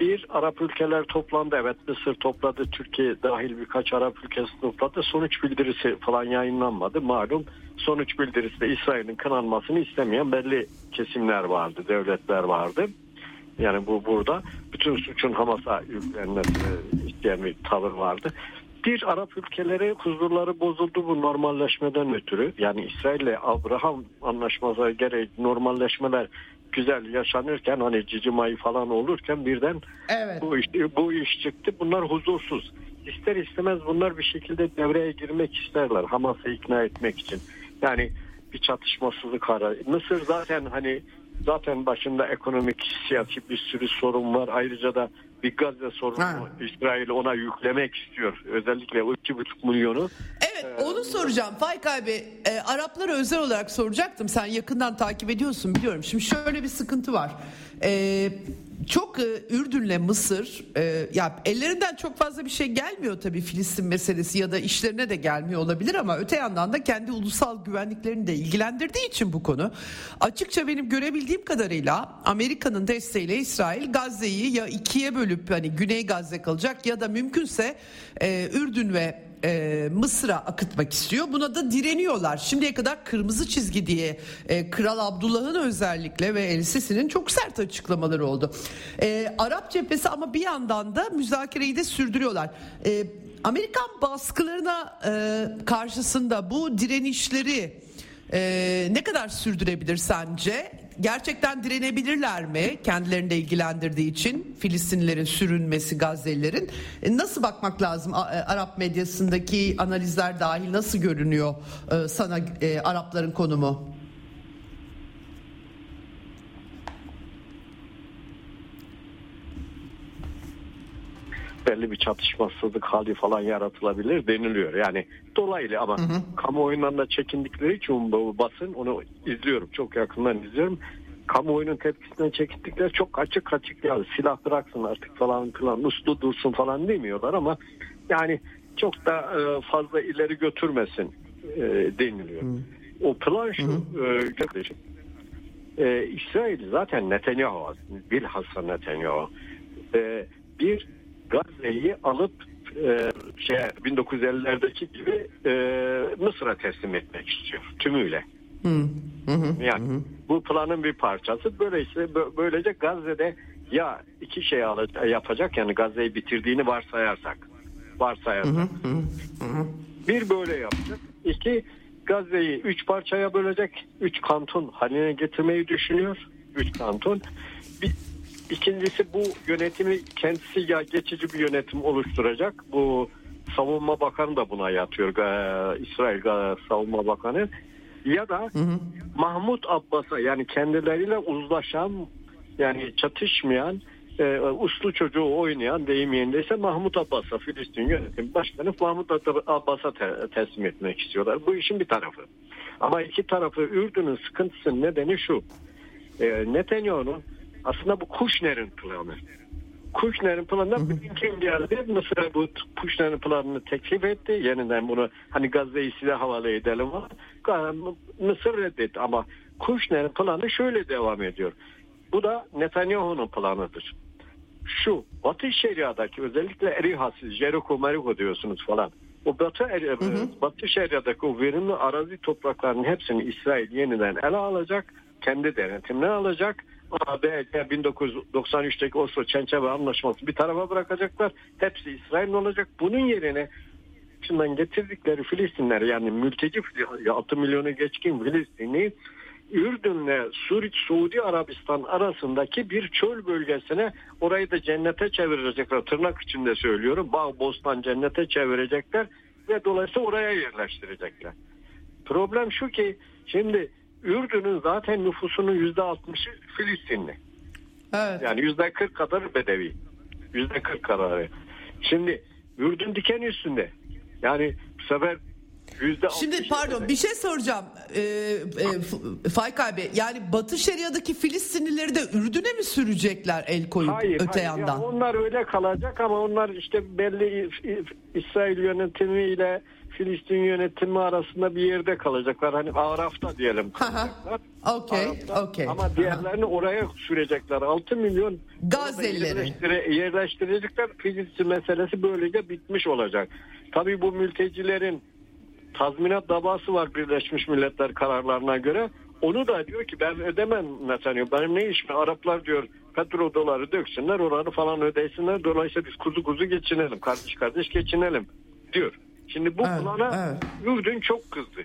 Speaker 3: bir Arap ülkeler toplandı. Evet Mısır topladı. Türkiye dahil birkaç Arap ülkesi topladı. Sonuç bildirisi falan yayınlanmadı. Malum sonuç bildirisi de İsrail'in kınanmasını istemeyen belli kesimler vardı. Devletler vardı. Yani bu burada bütün suçun Hamas'a yüklenmesi isteyen bir tavır vardı. Bir Arap ülkeleri huzurları bozuldu bu normalleşmeden ötürü. Yani İsrail ile Abraham anlaşması gereği normalleşmeler güzel yaşanırken hani cicimayı falan olurken birden evet. bu iş bu iş çıktı. Bunlar huzursuz. İster istemez bunlar bir şekilde devreye girmek isterler Hamas'ı ikna etmek için. Yani bir çatışmasızlık ara. Mısır zaten hani zaten başında ekonomik, siyasi bir sürü sorun var. Ayrıca da bir Gazze sorunu İsrail ona yüklemek istiyor. Özellikle o 2,5 milyonu.
Speaker 1: Evet ee, onu soracağım Faik abi. E, Araplara özel olarak soracaktım. Sen yakından takip ediyorsun biliyorum. Şimdi şöyle bir sıkıntı var. E, çok e, Ürdün'le Mısır e, ya ellerinden çok fazla bir şey gelmiyor tabii Filistin meselesi ya da işlerine de gelmiyor olabilir ama öte yandan da kendi ulusal güvenliklerini de ilgilendirdiği için bu konu. Açıkça benim görebildiğim kadarıyla Amerika'nın desteğiyle İsrail Gazze'yi ya ikiye bölüp hani Güney Gazze kalacak ya da mümkünse e, Ürdün ve e, Mısır'a akıtmak istiyor. Buna da direniyorlar. Şimdiye kadar kırmızı çizgi diye e, Kral Abdullah'ın özellikle ve El Sisi'nin çok sert açıklamaları oldu. E, Arap cephesi ama bir yandan da müzakereyi de sürdürüyorlar. E, Amerikan baskılarına e, karşısında bu direnişleri e, ne kadar sürdürebilir sence? gerçekten direnebilirler mi kendilerini ilgilendirdiği için Filistinlilerin sürünmesi Gazze'lilerin e, nasıl bakmak lazım e, Arap medyasındaki analizler dahil nasıl görünüyor e, sana Arapların konumu?
Speaker 3: Belli bir çatışmasızlık hali falan yaratılabilir deniliyor. Yani dolaylı ama hı hı. kamuoyundan da çekindikleri için bu basın onu izliyorum. Çok yakından izliyorum. Kamuoyunun tepkisinden çekindikleri çok açık açık ya silah bıraksın artık falan filan uslu dursun falan demiyorlar ama yani çok da e, fazla ileri götürmesin e, deniliyor. Hı. O plan şu e, kardeşim. E, İsrail zaten Netanyahu bilhassa Netanyahu e, bir Gazze'yi alıp e, şey 1950'lerdeki gibi e, Mısır'a teslim etmek istiyor tümüyle. Hı. Hı Yani hı. bu planın bir parçası. Böylece böylece Gazze'de ya iki şey yapacak yani Gazze'yi bitirdiğini varsayarsak. Varsayarsak. Hı hı hı. Bir böyle yapacak. İki Gazze'yi üç parçaya bölecek. Üç kanton haline getirmeyi düşünüyor. Üç kanton. Bir, İkincisi bu yönetimi kendisi ya geçici bir yönetim oluşturacak. Bu savunma bakanı da buna yatıyor. İsrail savunma bakanı. Ya da hı hı. Mahmut Abbas'a yani kendileriyle uzlaşan yani çatışmayan e, uslu çocuğu oynayan deyim yerindeyse Mahmut Abbas'a Filistin yönetim başkanı Mahmut Abbas'a te- teslim etmek istiyorlar. Bu işin bir tarafı. Ama iki tarafı Ürdün'ün sıkıntısının nedeni şu. E, Netanyahu'nun aslında bu Kushner'in planı. Kushner'in planı bütün geldi. Mısır bu Kushner'in planını teklif etti. Yeniden bunu hani Gazze'yi size havale edelim. Mısır reddetti ama Kushner'in planı şöyle devam ediyor. Bu da Netanyahu'nun planıdır. Şu Batı Şeria'daki özellikle Erihası, Jericho, Meriko diyorsunuz falan. O Batı, hı hı. Batı Şeria'daki o verimli arazi topraklarının hepsini İsrail yeniden ele alacak. Kendi denetimine alacak ABD 1993'teki Oslo Çençeve Anlaşması bir tarafa bırakacaklar. Hepsi İsrail olacak. Bunun yerine şundan getirdikleri Filistinler yani mülteci 6 milyonu geçkin Filistinli Ürdün'le Suri, Suudi Arabistan arasındaki bir çöl bölgesine orayı da cennete çevirecekler. Tırnak içinde söylüyorum. Bağ, bostan cennete çevirecekler ve dolayısıyla oraya yerleştirecekler. Problem şu ki şimdi Ürdün'ün zaten nüfusunun yüzde altmışı Filistinli. Evet. Yani yüzde kırk kadar Bedevi. Yüzde kırk kadarı. Şimdi Ürdün diken üstünde. Yani bu sefer
Speaker 1: Yüzde Şimdi pardon bir şey soracağım ee, e, Faik abi yani Batı Şeria'daki Filistinlileri de Ürdün'e mi sürecekler el koyup hayır, öte hayır. yandan? Yani
Speaker 3: onlar öyle kalacak ama onlar işte belli İsrail yönetimiyle Filistin yönetimi arasında bir yerde kalacaklar. Hani Araf'ta diyelim kalacaklar.
Speaker 1: Okey, okey.
Speaker 3: Ama diğerlerini oraya sürecekler. 6 milyon
Speaker 1: Gazze'lileri
Speaker 3: yerleştirecekler. Filistin meselesi böylece bitmiş olacak. Tabii bu mültecilerin tazminat davası var Birleşmiş Milletler kararlarına göre. Onu da diyor ki ben ödemem Netanyahu. Benim ne işim? Araplar diyor petrol doları döksünler oraları falan ödesinler. Dolayısıyla biz kuzu kuzu geçinelim. Kardeş kardeş geçinelim diyor. Şimdi bu evet, plana evet. Ürdün çok kızdı.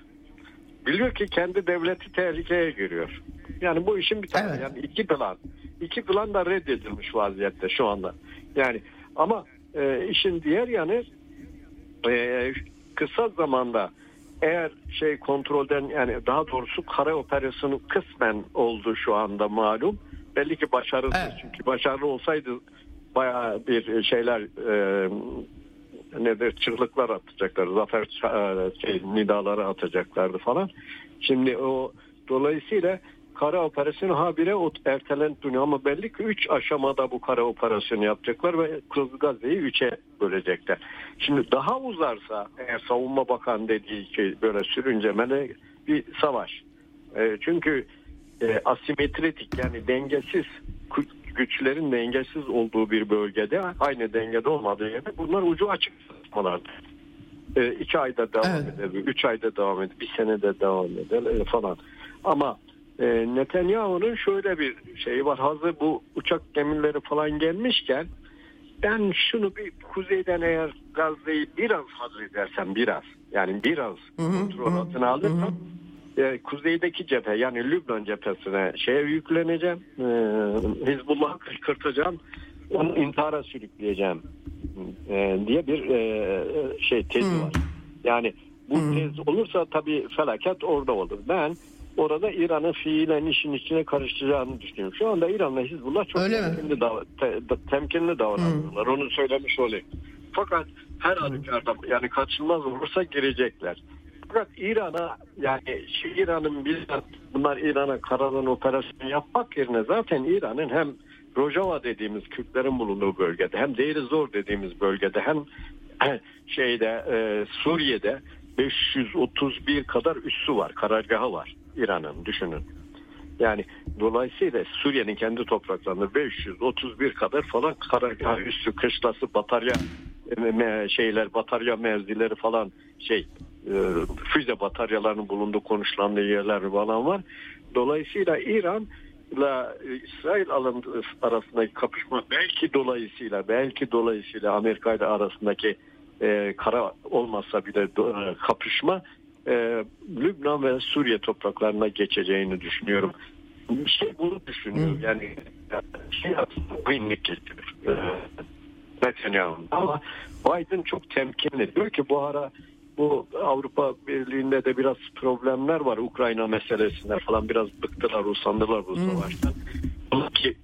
Speaker 3: Biliyor ki kendi devleti tehlikeye giriyor. Yani bu işin bir tane evet. yani iki plan. İki plan da reddedilmiş vaziyette şu anda. Yani ama e, işin diğer yanı e, kısa zamanda eğer şey kontrolden yani daha doğrusu kara operasyonu kısmen oldu şu anda malum. Belli ki başarısız evet. çünkü başarılı olsaydı bayağı bir şeyler e, nedir çığlıklar atacaklar zafer e, şey, nidaları atacaklardı falan. Şimdi o dolayısıyla kara operasyonu habire ertelendi ama belli ki 3 aşamada bu kara operasyonu yapacaklar ve Kızıl Gazze'yi 3'e bölecekler. Şimdi daha uzarsa eğer savunma bakan dediği şey böyle sürüncemeli bir savaş. E, çünkü e, asimetrik yani dengesiz güçlerin dengesiz olduğu bir bölgede aynı dengede olmadığı yerde bunlar ucu açık satmalardır. E, iki ayda devam evet. eder, üç ayda devam eder, bir senede devam eder e, falan. Ama e, Netanyahu'nun şöyle bir şeyi var. Hazır bu uçak gemileri falan gelmişken ben şunu bir kuzeyden eğer Gazze'yi biraz halledersem biraz yani biraz kontrol altına alırsam e, kuzeydeki cephe yani Lübnan cephesine şeye yükleneceğim. E, Hizbullah'ı kışkırtacağım. Onu intihara sürükleyeceğim e, diye bir e, şey tezi var. Yani bu tez olursa tabii felaket orada olur. Ben orada İran'ın fiilen işin içine karıştıracağını düşünüyorum. Şu anda İran'la Hizbullah çok Öyle temkinli, dav- te- temkinli davranıyorlar. Hmm. Onu söylemiş olayım. Fakat her halükarda yani kaçınılmaz olursa girecekler. Fakat İran'a yani İran'ın bizzat bunlar İran'a karadan operasyon yapmak yerine zaten İran'ın hem Rojava dediğimiz Kürtlerin bulunduğu bölgede hem Deir Zor dediğimiz bölgede hem (clears throat) şeyde e, Suriye'de 531 kadar üssü var, karargahı var İran'ın düşünün. Yani dolayısıyla Suriye'nin kendi topraklarında 531 kadar falan karargah üssü, kışlası, batarya şeyler, batarya mevzileri falan şey e, füze bataryalarının bulunduğu konuşulan yerler falan var. Dolayısıyla İran ile İsrail arasındaki kapışma belki dolayısıyla belki dolayısıyla Amerika ile arasındaki e, kara olmasa bile e, kapışma e, Lübnan ve Suriye topraklarına geçeceğini düşünüyorum. Şey bunu düşünüyor. Yani şey aslında kıymetli getirir. E, Netanyahu. Ama Biden çok temkinli. Diyor ki bu ara bu Avrupa Birliği'nde de biraz problemler var. Ukrayna meselesinde falan biraz bıktılar, usandılar bu savaştan. Hmm. Ki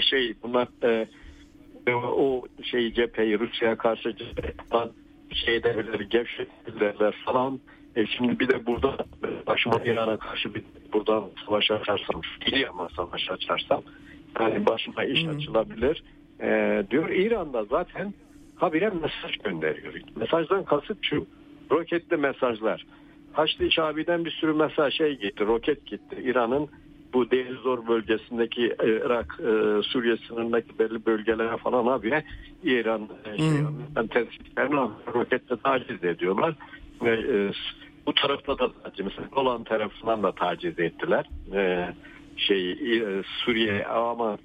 Speaker 3: şey bunlar e, o şey cepheyi Rusya'ya karşı cephe şeyde böyle gevşetirler falan. E şimdi bir de burada başıma İran'a karşı bir buradan savaş açarsam, ama savaş açarsam yani başıma iş hmm. açılabilir. E, diyor İran'da zaten habire mesaj gönderiyor. Mesajdan kasıt şu roketli mesajlar. Haçlı Şabi'den bir sürü mesaj şey gitti, roket gitti. İran'ın bu Deir bölgesindeki e, Irak, e, Suriye sınırındaki belli bölgelere falan abi İran e, şey, hmm. tespitlerini roketle taciz ediyorlar. Ve e, bu tarafta da taciz, mesela Golan tarafından da taciz ettiler. E, şey e, Suriye ama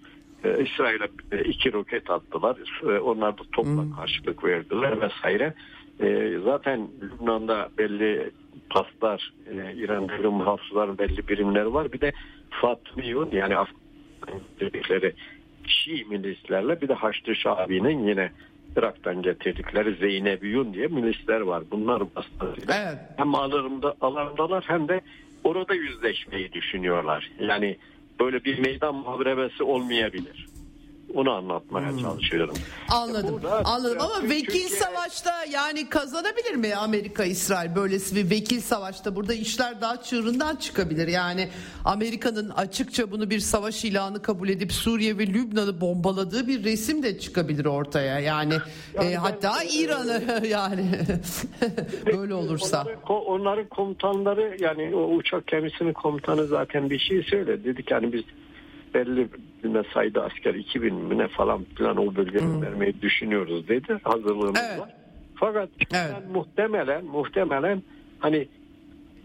Speaker 3: e, İsrail'e e, iki roket attılar. E, onlar da topla hmm. karşılık verdiler vesaire. E, zaten Lübnan'da belli paslar, e, İran devrim muhafızların belli birimleri var. Bir de Fatmiyun yani Afgan dedikleri Şii milislerle bir de Haçlı Şabi'nin yine Irak'tan getirdikleri Zeynebiyun diye milisler var. Bunlar vasıtasıyla evet. hem alarımda, alarmdalar hem de orada yüzleşmeyi düşünüyorlar. Yani böyle bir meydan muharebesi olmayabilir. Onu anlatmaya hmm. çalışıyorum.
Speaker 1: Anladım. Burada, anladım ama Türkiye... vekil savaşta yani kazanabilir mi Amerika İsrail böylesi bir vekil savaşta burada işler daha çığırından çıkabilir. Yani Amerika'nın açıkça bunu bir savaş ilanı kabul edip Suriye ve Lübnan'ı bombaladığı bir resim de çıkabilir ortaya. Yani, (laughs) yani e, hatta İran'ı yani böyle olursa.
Speaker 3: Onların, onların komutanları yani o uçak gemisinin komutanı zaten bir şey söyledi. Dedik yani biz belli bir sayıda asker 2000 mi ne falan filan o bölgeye hmm. vermeyi düşünüyoruz dedi. Hazırlığımız evet. var. Fakat evet. muhtemelen muhtemelen hani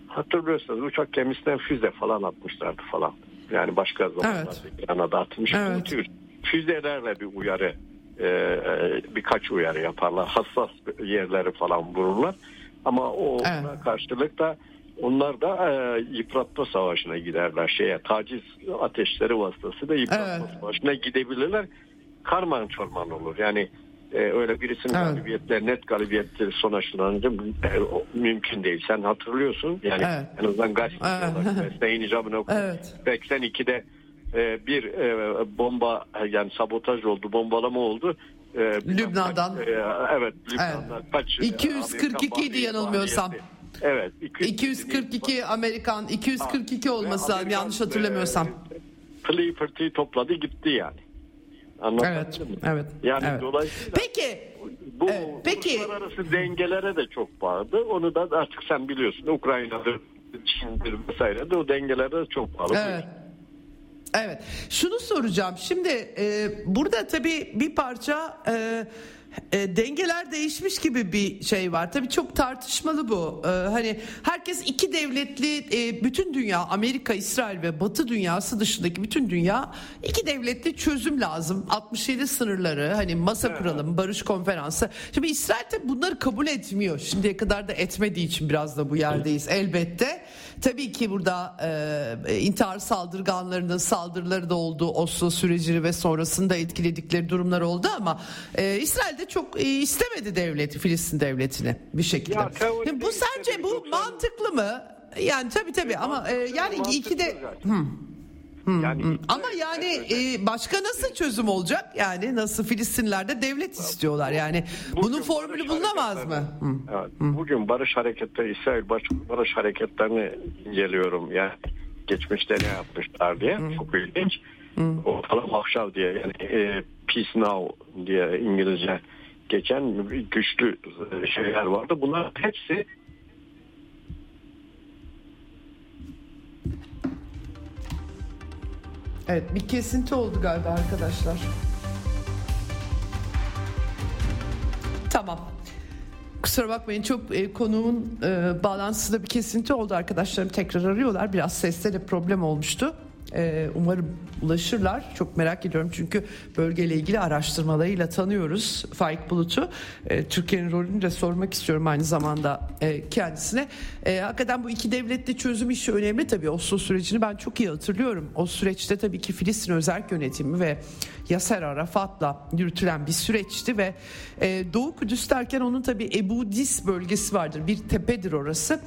Speaker 3: hatırlıyorsunuz uçak gemisinden füze falan atmışlardı falan. Yani başka zamanlarda evet. İran'a atmış. Evet. Tür füzelerle bir uyarı e, e, birkaç uyarı yaparlar. Hassas yerleri falan vururlar. Ama o evet. karşılık da onlar da e, yıpratma savaşına giderler şeye taciz ateşleri vasıtası da yıpratma evet. savaşına gidebilirler. Karman çorman olur. Yani e, öyle birisinin evet. galibiyetler net galibiyetleri sonuçlanınca e, mümkün değil. Sen hatırlıyorsun yani evet. en azından gazete evet. (laughs) mesleğin icabını evet. 82'de e, bir e, bomba yani sabotaj oldu bombalama oldu.
Speaker 1: E, Lübnan'dan. Kaç, e,
Speaker 3: evet Lübnan'dan evet. kaç
Speaker 1: 242 idi yanılmıyorsam. Maliyeti.
Speaker 3: Evet.
Speaker 1: 242 Amerikan 242 olması lazım yanlış hatırlamıyorsam.
Speaker 3: Pılıyı pırtıyı topladı gitti yani. Anladın
Speaker 1: evet, mı? Evet.
Speaker 3: Yani
Speaker 1: evet.
Speaker 3: dolayısıyla
Speaker 1: Peki
Speaker 3: bu evet, peki uluslararası dengelere de çok bağlı. Onu da artık sen biliyorsun. Ukrayna'dır, Çin'dir vesaire de o dengelere de çok bağlı.
Speaker 1: Evet. Evet. Şunu soracağım. Şimdi e, burada tabii bir parça e, e, dengeler değişmiş gibi bir şey var. Tabii çok tartışmalı bu. E, hani herkes iki devletli e, bütün dünya Amerika, İsrail ve Batı dünyası dışındaki bütün dünya iki devletli çözüm lazım. 67 sınırları hani masa kuralım, barış konferansı. Şimdi İsrail de bunları kabul etmiyor. Şimdiye kadar da etmediği için biraz da bu yerdeyiz elbette. Tabii ki burada e, intihar saldırganlarının saldırıları da oldu. Oslo süreci ve sonrasında etkiledikleri durumlar oldu ama e, İsrail de çok e, istemedi devleti Filistin devletini bir şekilde. Ya, bu sence bu mantıklı mı? Yani tabii tabii ama e, yani iki de... Yani Ama yani e, başka nasıl çözüm olacak? Yani nasıl Filistinler devlet istiyorlar? Yani bunun formülü bulunamaz mı?
Speaker 3: Evet, bugün barış hareketleri İsrail barış, barış hareketlerini inceliyorum. Yani geçmişte ne yapmışlar diye. Çok ilginç. Ortalama Ahşav diye yani e, Peace Now diye İngilizce geçen güçlü e, şeyler vardı. Bunlar hepsi
Speaker 1: Evet bir kesinti oldu galiba arkadaşlar. Tamam. Kusura bakmayın çok e, konuğun e, bağlantısında bir kesinti oldu arkadaşlarım tekrar arıyorlar. Biraz seste de problem olmuştu. E, umarım ulaşırlar. Çok merak ediyorum çünkü bölgeyle ilgili araştırmalarıyla tanıyoruz Faik Bulut'u. E, Türkiye'nin rolünü de sormak istiyorum aynı zamanda e, kendisine. E, hakikaten bu iki devletli çözüm işi önemli tabii. Oslo sürecini ben çok iyi hatırlıyorum. O süreçte tabii ki Filistin özel yönetimi ve Yaser Arafat'la yürütülen bir süreçti ve e, Doğu Kudüs derken onun tabii Ebu Dis bölgesi vardır. Bir tepedir orası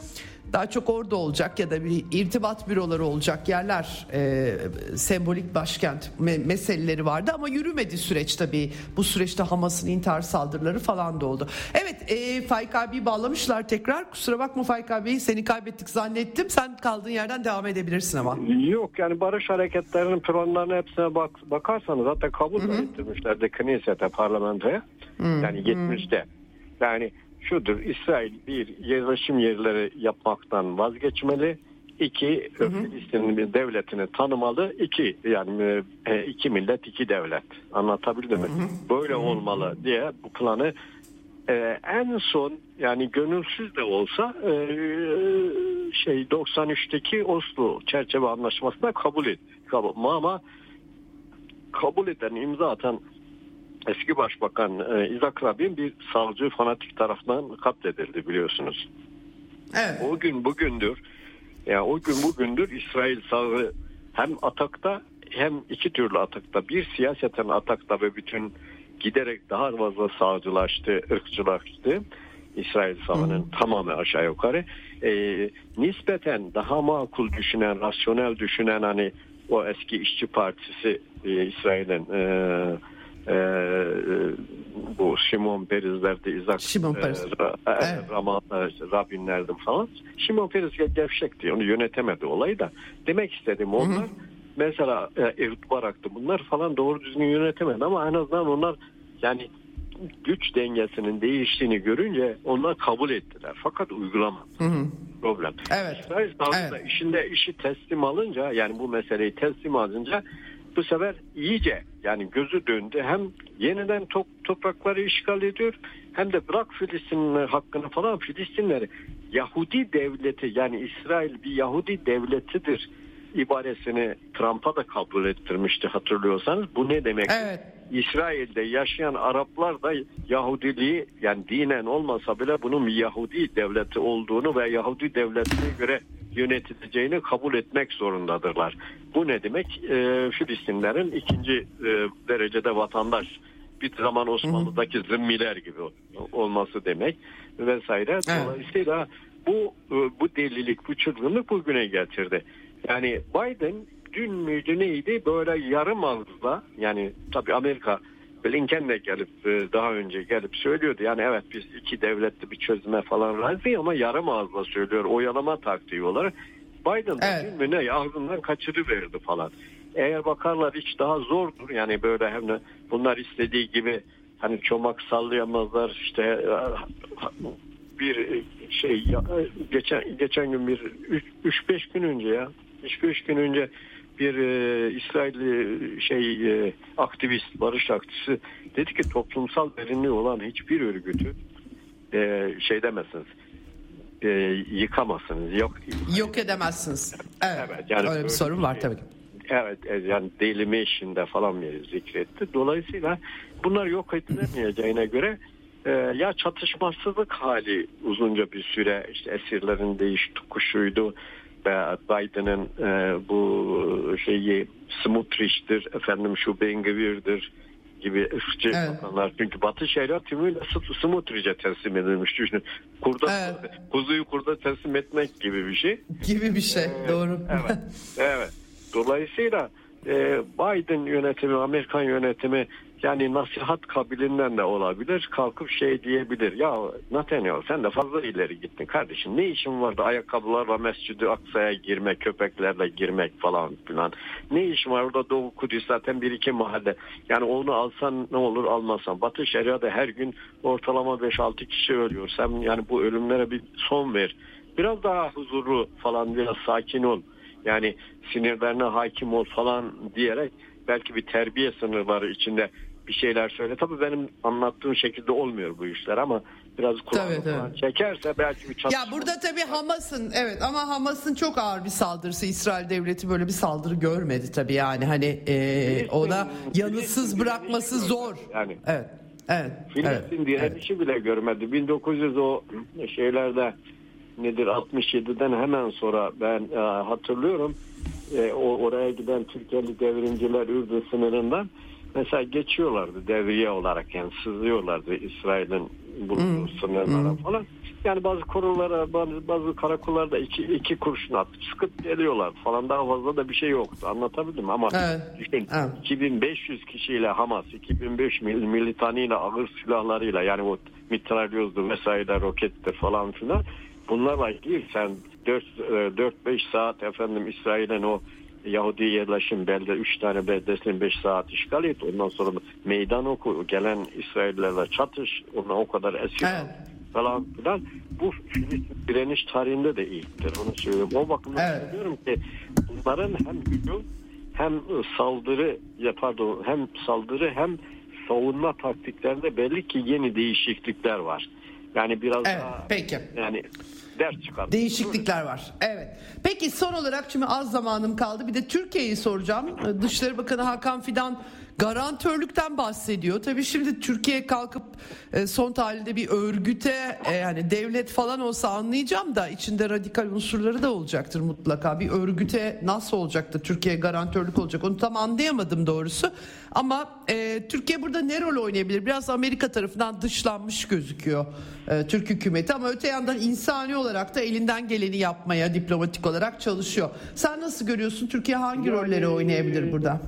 Speaker 1: daha çok orada olacak ya da bir irtibat büroları olacak yerler e, sembolik başkent me- meseleleri vardı ama yürümedi süreç tabii. Bu süreçte Hamas'ın intihar saldırıları falan da oldu. Evet e, Faik abi bağlamışlar tekrar. Kusura bakma Faik abi seni kaybettik zannettim. Sen kaldığın yerden devam edebilirsin ama.
Speaker 3: Yok yani barış hareketlerinin planlarına hepsine bak, bakarsanız hatta kabul da ettirmişlerdi Knesset'e parlamentoya. Hı-hı. Yani 70'te. Yani şudur İsrail bir yerleşim yerleri yapmaktan vazgeçmeli. İki Filistin devletini tanımalı. İki yani e, iki millet iki devlet. Anlatabildim mi? Böyle olmalı diye bu planı e, en son yani gönülsüz de olsa e, şey 93'teki Oslo çerçeve anlaşmasına kabul etti. Kabul, ama kabul eden, imza atan eski başbakan e, İzak Rabin bir sağcı fanatik tarafından katledildi biliyorsunuz.
Speaker 1: Evet.
Speaker 3: O gün bugündür. Yani o gün bugündür İsrail sağı hem atakta hem iki türlü atakta. Bir siyaseten atakta ve bütün giderek daha fazla sağcılaştı, ırkçılaştı. İsrail sağının tamamı aşağı yukarı. E, nispeten daha makul düşünen, rasyonel düşünen hani o eski işçi partisi e, İsrail'in e, e, bu Şimon Perizler'de İzak
Speaker 1: Şimon Periz.
Speaker 3: e, Ra- e,
Speaker 1: Evet.
Speaker 3: Rama, Rabinler'de falan. Şimon Periz gevşekti. Onu yönetemedi olayı da. Demek istedim onlar mesela e, Ehud Barak'tı bunlar falan doğru düzgün yönetemedi ama en azından onlar yani güç dengesinin değiştiğini görünce onlar kabul ettiler. Fakat uygulamadı. Problem.
Speaker 1: Evet.
Speaker 3: İsrail
Speaker 1: Evet.
Speaker 3: işinde işi teslim alınca yani bu meseleyi teslim alınca bu sefer iyice yani gözü döndü. Hem yeniden top, toprakları işgal ediyor hem de bırak Filistinler hakkını falan Filistinleri Yahudi devleti yani İsrail bir Yahudi devletidir ibaresini Trump'a da kabul ettirmişti hatırlıyorsanız. Bu ne demek?
Speaker 1: Evet.
Speaker 3: İsrail'de yaşayan Araplar da Yahudiliği yani dinen olmasa bile bunun Yahudi devleti olduğunu ve Yahudi devletine göre yönetileceğini kabul etmek zorundadırlar. Bu ne demek? Ee, Filistinlerin ikinci e, derecede vatandaş bir zaman Osmanlı'daki zimmiler gibi olması demek vesaire. Dolayısıyla bu e, bu delilik, bu çılgınlık bugüne getirdi. Yani Biden dün müydü neydi böyle yarım ağızla yani tabii Amerika Blinken de gelip e, daha önce gelip söylüyordu. Yani evet biz iki devletli bir çözüme falan razıyız ama yarım ağızla söylüyor. Oyalama taktiği olarak. Biden
Speaker 1: Evet.
Speaker 3: dün mü ne ağzından kaçırıverdi falan. Eğer bakarlar hiç daha zordur. Yani böyle hem de bunlar istediği gibi hani çomak sallayamazlar işte e, bir şey ya, geçen geçen gün bir 3-5 gün önce ya 3-5 gün önce bir e, İsrailli şey e, aktivist barış aktivisti dedi ki toplumsal derinliği olan hiçbir örgütü e, şey demezsiniz e, yıkamazsınız yok
Speaker 1: Yok edemezsiniz. Evet.
Speaker 3: Evet, yani
Speaker 1: Öyle bir sorun var tabii ki.
Speaker 3: Evet e, yani delime işinde falan bir zikretti. Dolayısıyla bunlar yok edilemeyeceğine göre e, ya çatışmasızlık hali uzunca bir süre işte esirlerin değiş tokuşuydu Biden'ın e, bu şeyi Smutrich'tir efendim şu Bengavir'dir gibi ırkçı
Speaker 1: Evet.
Speaker 3: Çünkü Batı şeriat tümüyle S- Smutrich'e teslim edilmiş. Düşünün. Kurda,
Speaker 1: Evet.
Speaker 3: Kuzuyu kurda teslim etmek gibi bir şey.
Speaker 1: Gibi bir şey. Doğru.
Speaker 3: Evet. (laughs) evet. Dolayısıyla e, Biden yönetimi, Amerikan yönetimi yani nasihat kabilinden de olabilir. Kalkıp şey diyebilir. Ya Netanyahu sen de fazla ileri gittin kardeşim. Ne işin vardı ayakkabılarla Mescid-i Aksa'ya girmek, köpeklerle girmek falan filan. Ne işin var orada Doğu Kudüs zaten bir iki mahalle. Yani onu alsan ne olur almasan. Batı şeriada her gün ortalama 5-6 kişi ölüyor. Sen yani bu ölümlere bir son ver. Biraz daha huzurlu falan biraz sakin ol. Yani sinirlerine hakim ol falan diyerek belki bir terbiye sınırları içinde bir şeyler söyle. Tabii benim anlattığım şekilde olmuyor bu işler ama biraz kulağını çekerse belki bir çatışma.
Speaker 1: Ya burada tabii Hamas'ın evet ama Hamas'ın çok ağır bir saldırısı İsrail devleti böyle bir saldırı görmedi tabii yani hani e, ona yanıtsız bırakması zor.
Speaker 3: Yani
Speaker 1: Evet. Evet.
Speaker 3: Filistin
Speaker 1: evet,
Speaker 3: direnişi bile görmedi. 1900 o şeylerde nedir 67'den hemen sonra ben e, hatırlıyorum e, o oraya giden Türkiye'li devrimciler Ürdün sınırından mesela geçiyorlardı devriye olarak yani sızıyorlardı İsrail'in bulunduğu sınırlara falan. Yani bazı korulara bazı, bazı karakollarda iki, iki kurşun atıp sıkıp geliyorlar falan daha fazla da bir şey yoktu anlatabildim ama
Speaker 1: Evet.
Speaker 3: düşün
Speaker 1: Evet.
Speaker 3: 2500 kişiyle Hamas 2500 mil, militanıyla ağır silahlarıyla yani o mitralyozdu vesaire rokettir falan filan bunlarla gir sen 4-5 saat efendim İsrail'in o Yahudi yerleşim belde 3 tane beldesini 5 saat işgal et. Ondan sonra meydan oku gelen İsraillerle çatış. Ona o kadar al
Speaker 1: Evet.
Speaker 3: falan filan. Bu Filistin direniş tarihinde de ilktir. Onu söylüyorum. O bakımdan
Speaker 1: Evet.
Speaker 3: söylüyorum ki bunların hem hücum hem saldırı ya pardon hem saldırı hem savunma taktiklerinde belli ki yeni değişiklikler var. Yani biraz
Speaker 1: Evet,
Speaker 3: daha
Speaker 1: peki.
Speaker 3: yani ders çıkar.
Speaker 1: Değişiklikler var. Evet. Peki son olarak şimdi az zamanım kaldı. Bir de Türkiye'yi soracağım. Ee, Dışişleri Bakanı Hakan Fidan garantörlükten bahsediyor. Tabii şimdi Türkiye kalkıp e, son tarihte bir örgüte e, yani devlet falan olsa anlayacağım da içinde radikal unsurları da olacaktır mutlaka. Bir örgüte nasıl olacaktı Türkiye garantörlük olacak onu tam anlayamadım doğrusu. Ama e, Türkiye burada ne rol oynayabilir? Biraz Amerika tarafından dışlanmış gözüküyor e, Türk hükümeti ama öte yandan insani olarak da elinden geleni yapmaya diplomatik olarak çalışıyor. Sen nasıl görüyorsun? Türkiye hangi yani, rolleri oynayabilir burada?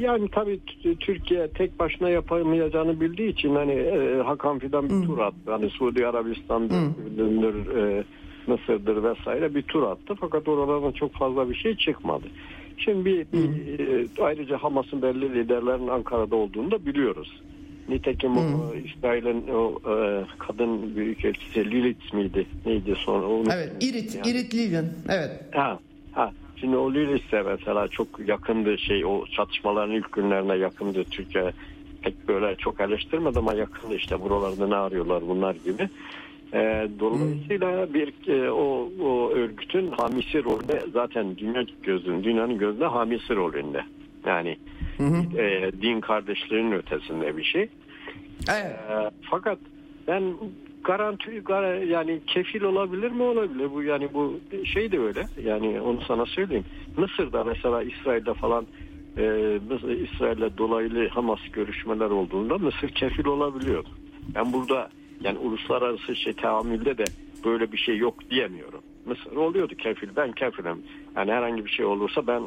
Speaker 3: Yani tabii Türkiye tek başına yapamayacağını bildiği için hani e, Hakan Fidan bir hmm. tur attı. Hani Suudi Arabistan'dır, hmm. e, Mısır'dır vesaire bir tur attı. Fakat oralardan çok fazla bir şey çıkmadı. Şimdi bir, bir e, ayrıca Hamas'ın belli liderlerin Ankara'da olduğunu da biliyoruz. Nitekim o İsrail'in o e, kadın büyükelçisi Lilith miydi? Neydi sonra? Onu
Speaker 1: evet, Irit, yani. Irit Lilin. Evet.
Speaker 3: Ha, ha. Şimdi o Lilith de mesela çok yakındı şey o çatışmaların ilk günlerine yakındı Türkiye. Pek böyle çok eleştirmedi ama yakındı işte buralarda ne arıyorlar bunlar gibi. E, dolayısıyla bir e, o, o örgütün hamisi rolünde zaten dünya gözünün dünyanın gözünde hamisi rolünde. Yani hı. E, din kardeşlerinin ötesinde bir şey. Evet. E, fakat ben garanti yani kefil olabilir mi olabilir bu yani bu şey de öyle yani onu sana söyleyeyim Mısır'da mesela İsrail'de falan e, İsrail'le dolaylı Hamas görüşmeler olduğunda Mısır kefil olabiliyor. Ben burada yani uluslararası şey tahammülde de böyle bir şey yok diyemiyorum. Mısır oluyordu kefil ben kefilim. Yani herhangi bir şey olursa ben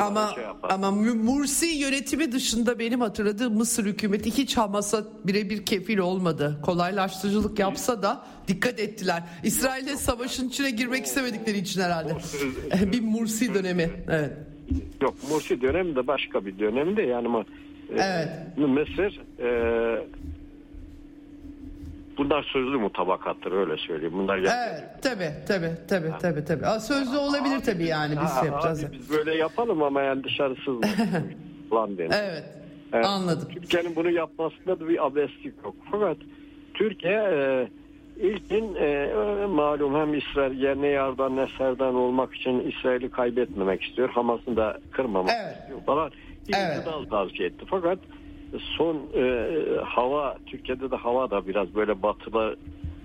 Speaker 1: ama, şey yaparım. Ama Mursi yönetimi dışında benim hatırladığım Mısır hükümeti hiç Hamas'a birebir kefil olmadı. Kolaylaştırıcılık yapsa da dikkat ettiler. İsrail'le savaşın içine girmek istemedikleri için herhalde. bir Mursi dönemi. Evet.
Speaker 3: Yok Mursi dönemi de başka bir dönemi de yani e, evet. Mısır e, Bunlar sözlü mutabakattır öyle söyleyeyim. Bunlar
Speaker 1: evet tabi tabi tabi tabi tabi. Sözlü olabilir tabi yani biz ha, yapacağız.
Speaker 3: Abi biz böyle yapalım ama yani dışarısız
Speaker 1: falan (laughs) derim. Evet. evet. Anladım.
Speaker 3: Türkiye'nin bunu yapmasında da bir abeslik yok. Fakat Türkiye e, ilkin e, malum hem İsrail yerine yardan neserden olmak için İsrail'i kaybetmemek istiyor. Hamas'ı da kırmamak evet. istiyor falan. evet. dal tavsiye etti. Fakat son e, hava Türkiye'de de hava da biraz böyle batılı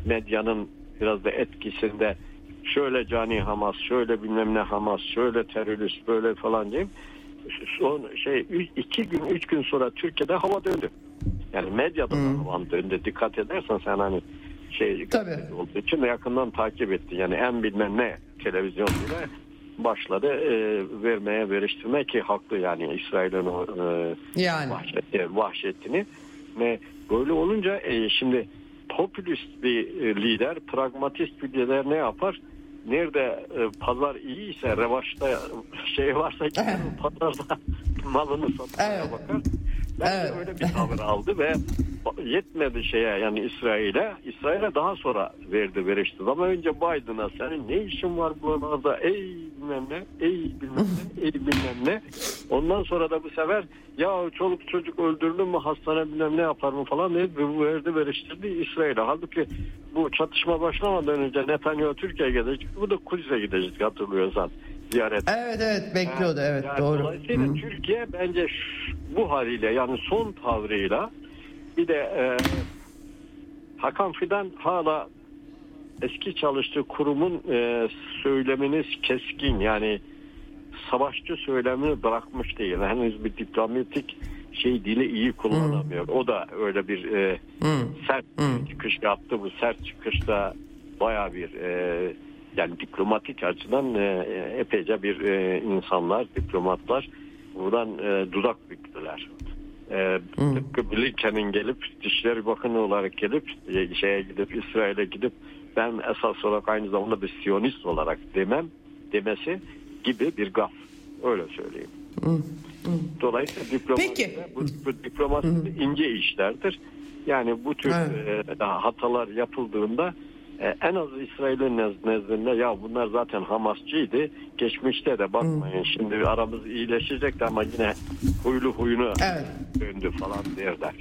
Speaker 3: medyanın biraz da etkisinde şöyle cani Hamas, şöyle bilmem ne Hamas, şöyle terörist böyle falan diyeyim. Son şey iki gün üç gün sonra Türkiye'de hava döndü. Yani medyada hmm. hava döndü. Dikkat edersen sen hani şey Tabii. olduğu için de yakından takip ettin. Yani en bilmem ne televizyonuyla başladı e, vermeye veriştirmeye ki haklı yani İsrail'in o e, yani. vahşet, vahşetini ve böyle olunca e, şimdi popülist bir e, lider pragmatist bir lider ne yapar nerede e, pazar iyi ise revaçta şey varsa (laughs) pazarda malını satmaya evet. bakar evet. öyle bir tavır aldı ve yetmedi şeye yani İsrail'e. İsrail'e daha sonra verdi verişti. Ama önce Biden'a senin ne işin var buralarda ey bilmem ne ey bilmem ne ey bilmem ne. Ondan sonra da bu sefer ya çoluk çocuk öldürdün mü hastane bilmem ne yapar mı falan diye bu verdi veriştirdi İsrail'e. Halbuki bu çatışma başlamadan önce Netanyahu Türkiye'ye gidecek. Bu da Kudüs'e gidecek hatırlıyorsan ziyaret.
Speaker 1: Evet evet bekliyordu evet yani doğru.
Speaker 3: Dolayısıyla Hı. Türkiye bence bu haliyle yani son tavrıyla bir de e, Hakan Fidan hala eski çalıştığı kurumun e, söyleminiz keskin yani savaşçı söylemini bırakmış değil. Henüz bir diplomatik şey dili iyi kullanamıyor. Hmm. O da öyle bir e, hmm. sert hmm. çıkış yaptı. Bu sert çıkışta baya bir e, yani diplomatik açıdan e, epeyce bir e, insanlar, diplomatlar buradan e, dudak büktüler. E, hmm. tıpkı Blinken'in gelip Dışişleri Bakanı olarak gelip e, şeye gidip İsrail'e gidip ben esas olarak aynı zamanda bir Siyonist olarak demem demesi gibi bir gaf. Öyle söyleyeyim. Hmm. Dolayısıyla diplomasi, bu, bu diplomasi hmm. ince işlerdir. Yani bu tür evet. e, hatalar yapıldığında e, en az İsrail'in nezdinde ya bunlar zaten Hamasçıydı. Geçmişte de bakmayın hmm. şimdi aramız iyileşecekti ama yine huylu huyunu evet. döndü falan derler.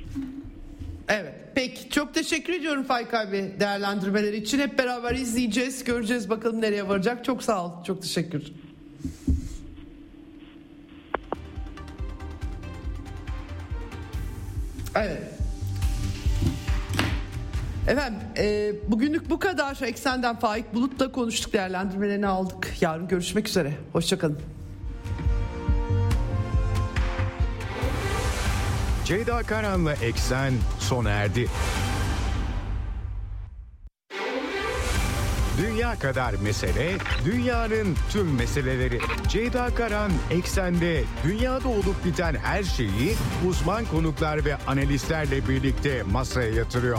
Speaker 1: Evet. Peki çok teşekkür ediyorum Faik abi değerlendirmeleri için. Hep beraber izleyeceğiz, göreceğiz bakalım nereye varacak. Çok sağ ol. Çok teşekkür. Evet. Efendim e, bugünlük bu kadar. Eksenden Faik Bulut'la konuştuk değerlendirmelerini aldık. Yarın görüşmek üzere. Hoşçakalın.
Speaker 2: Ceyda Karan'la Eksen sona erdi. Dünya kadar mesele, dünyanın tüm meseleleri. Ceyda Karan Eksen'de dünyada olup biten her şeyi uzman konuklar ve analistlerle birlikte masaya yatırıyor.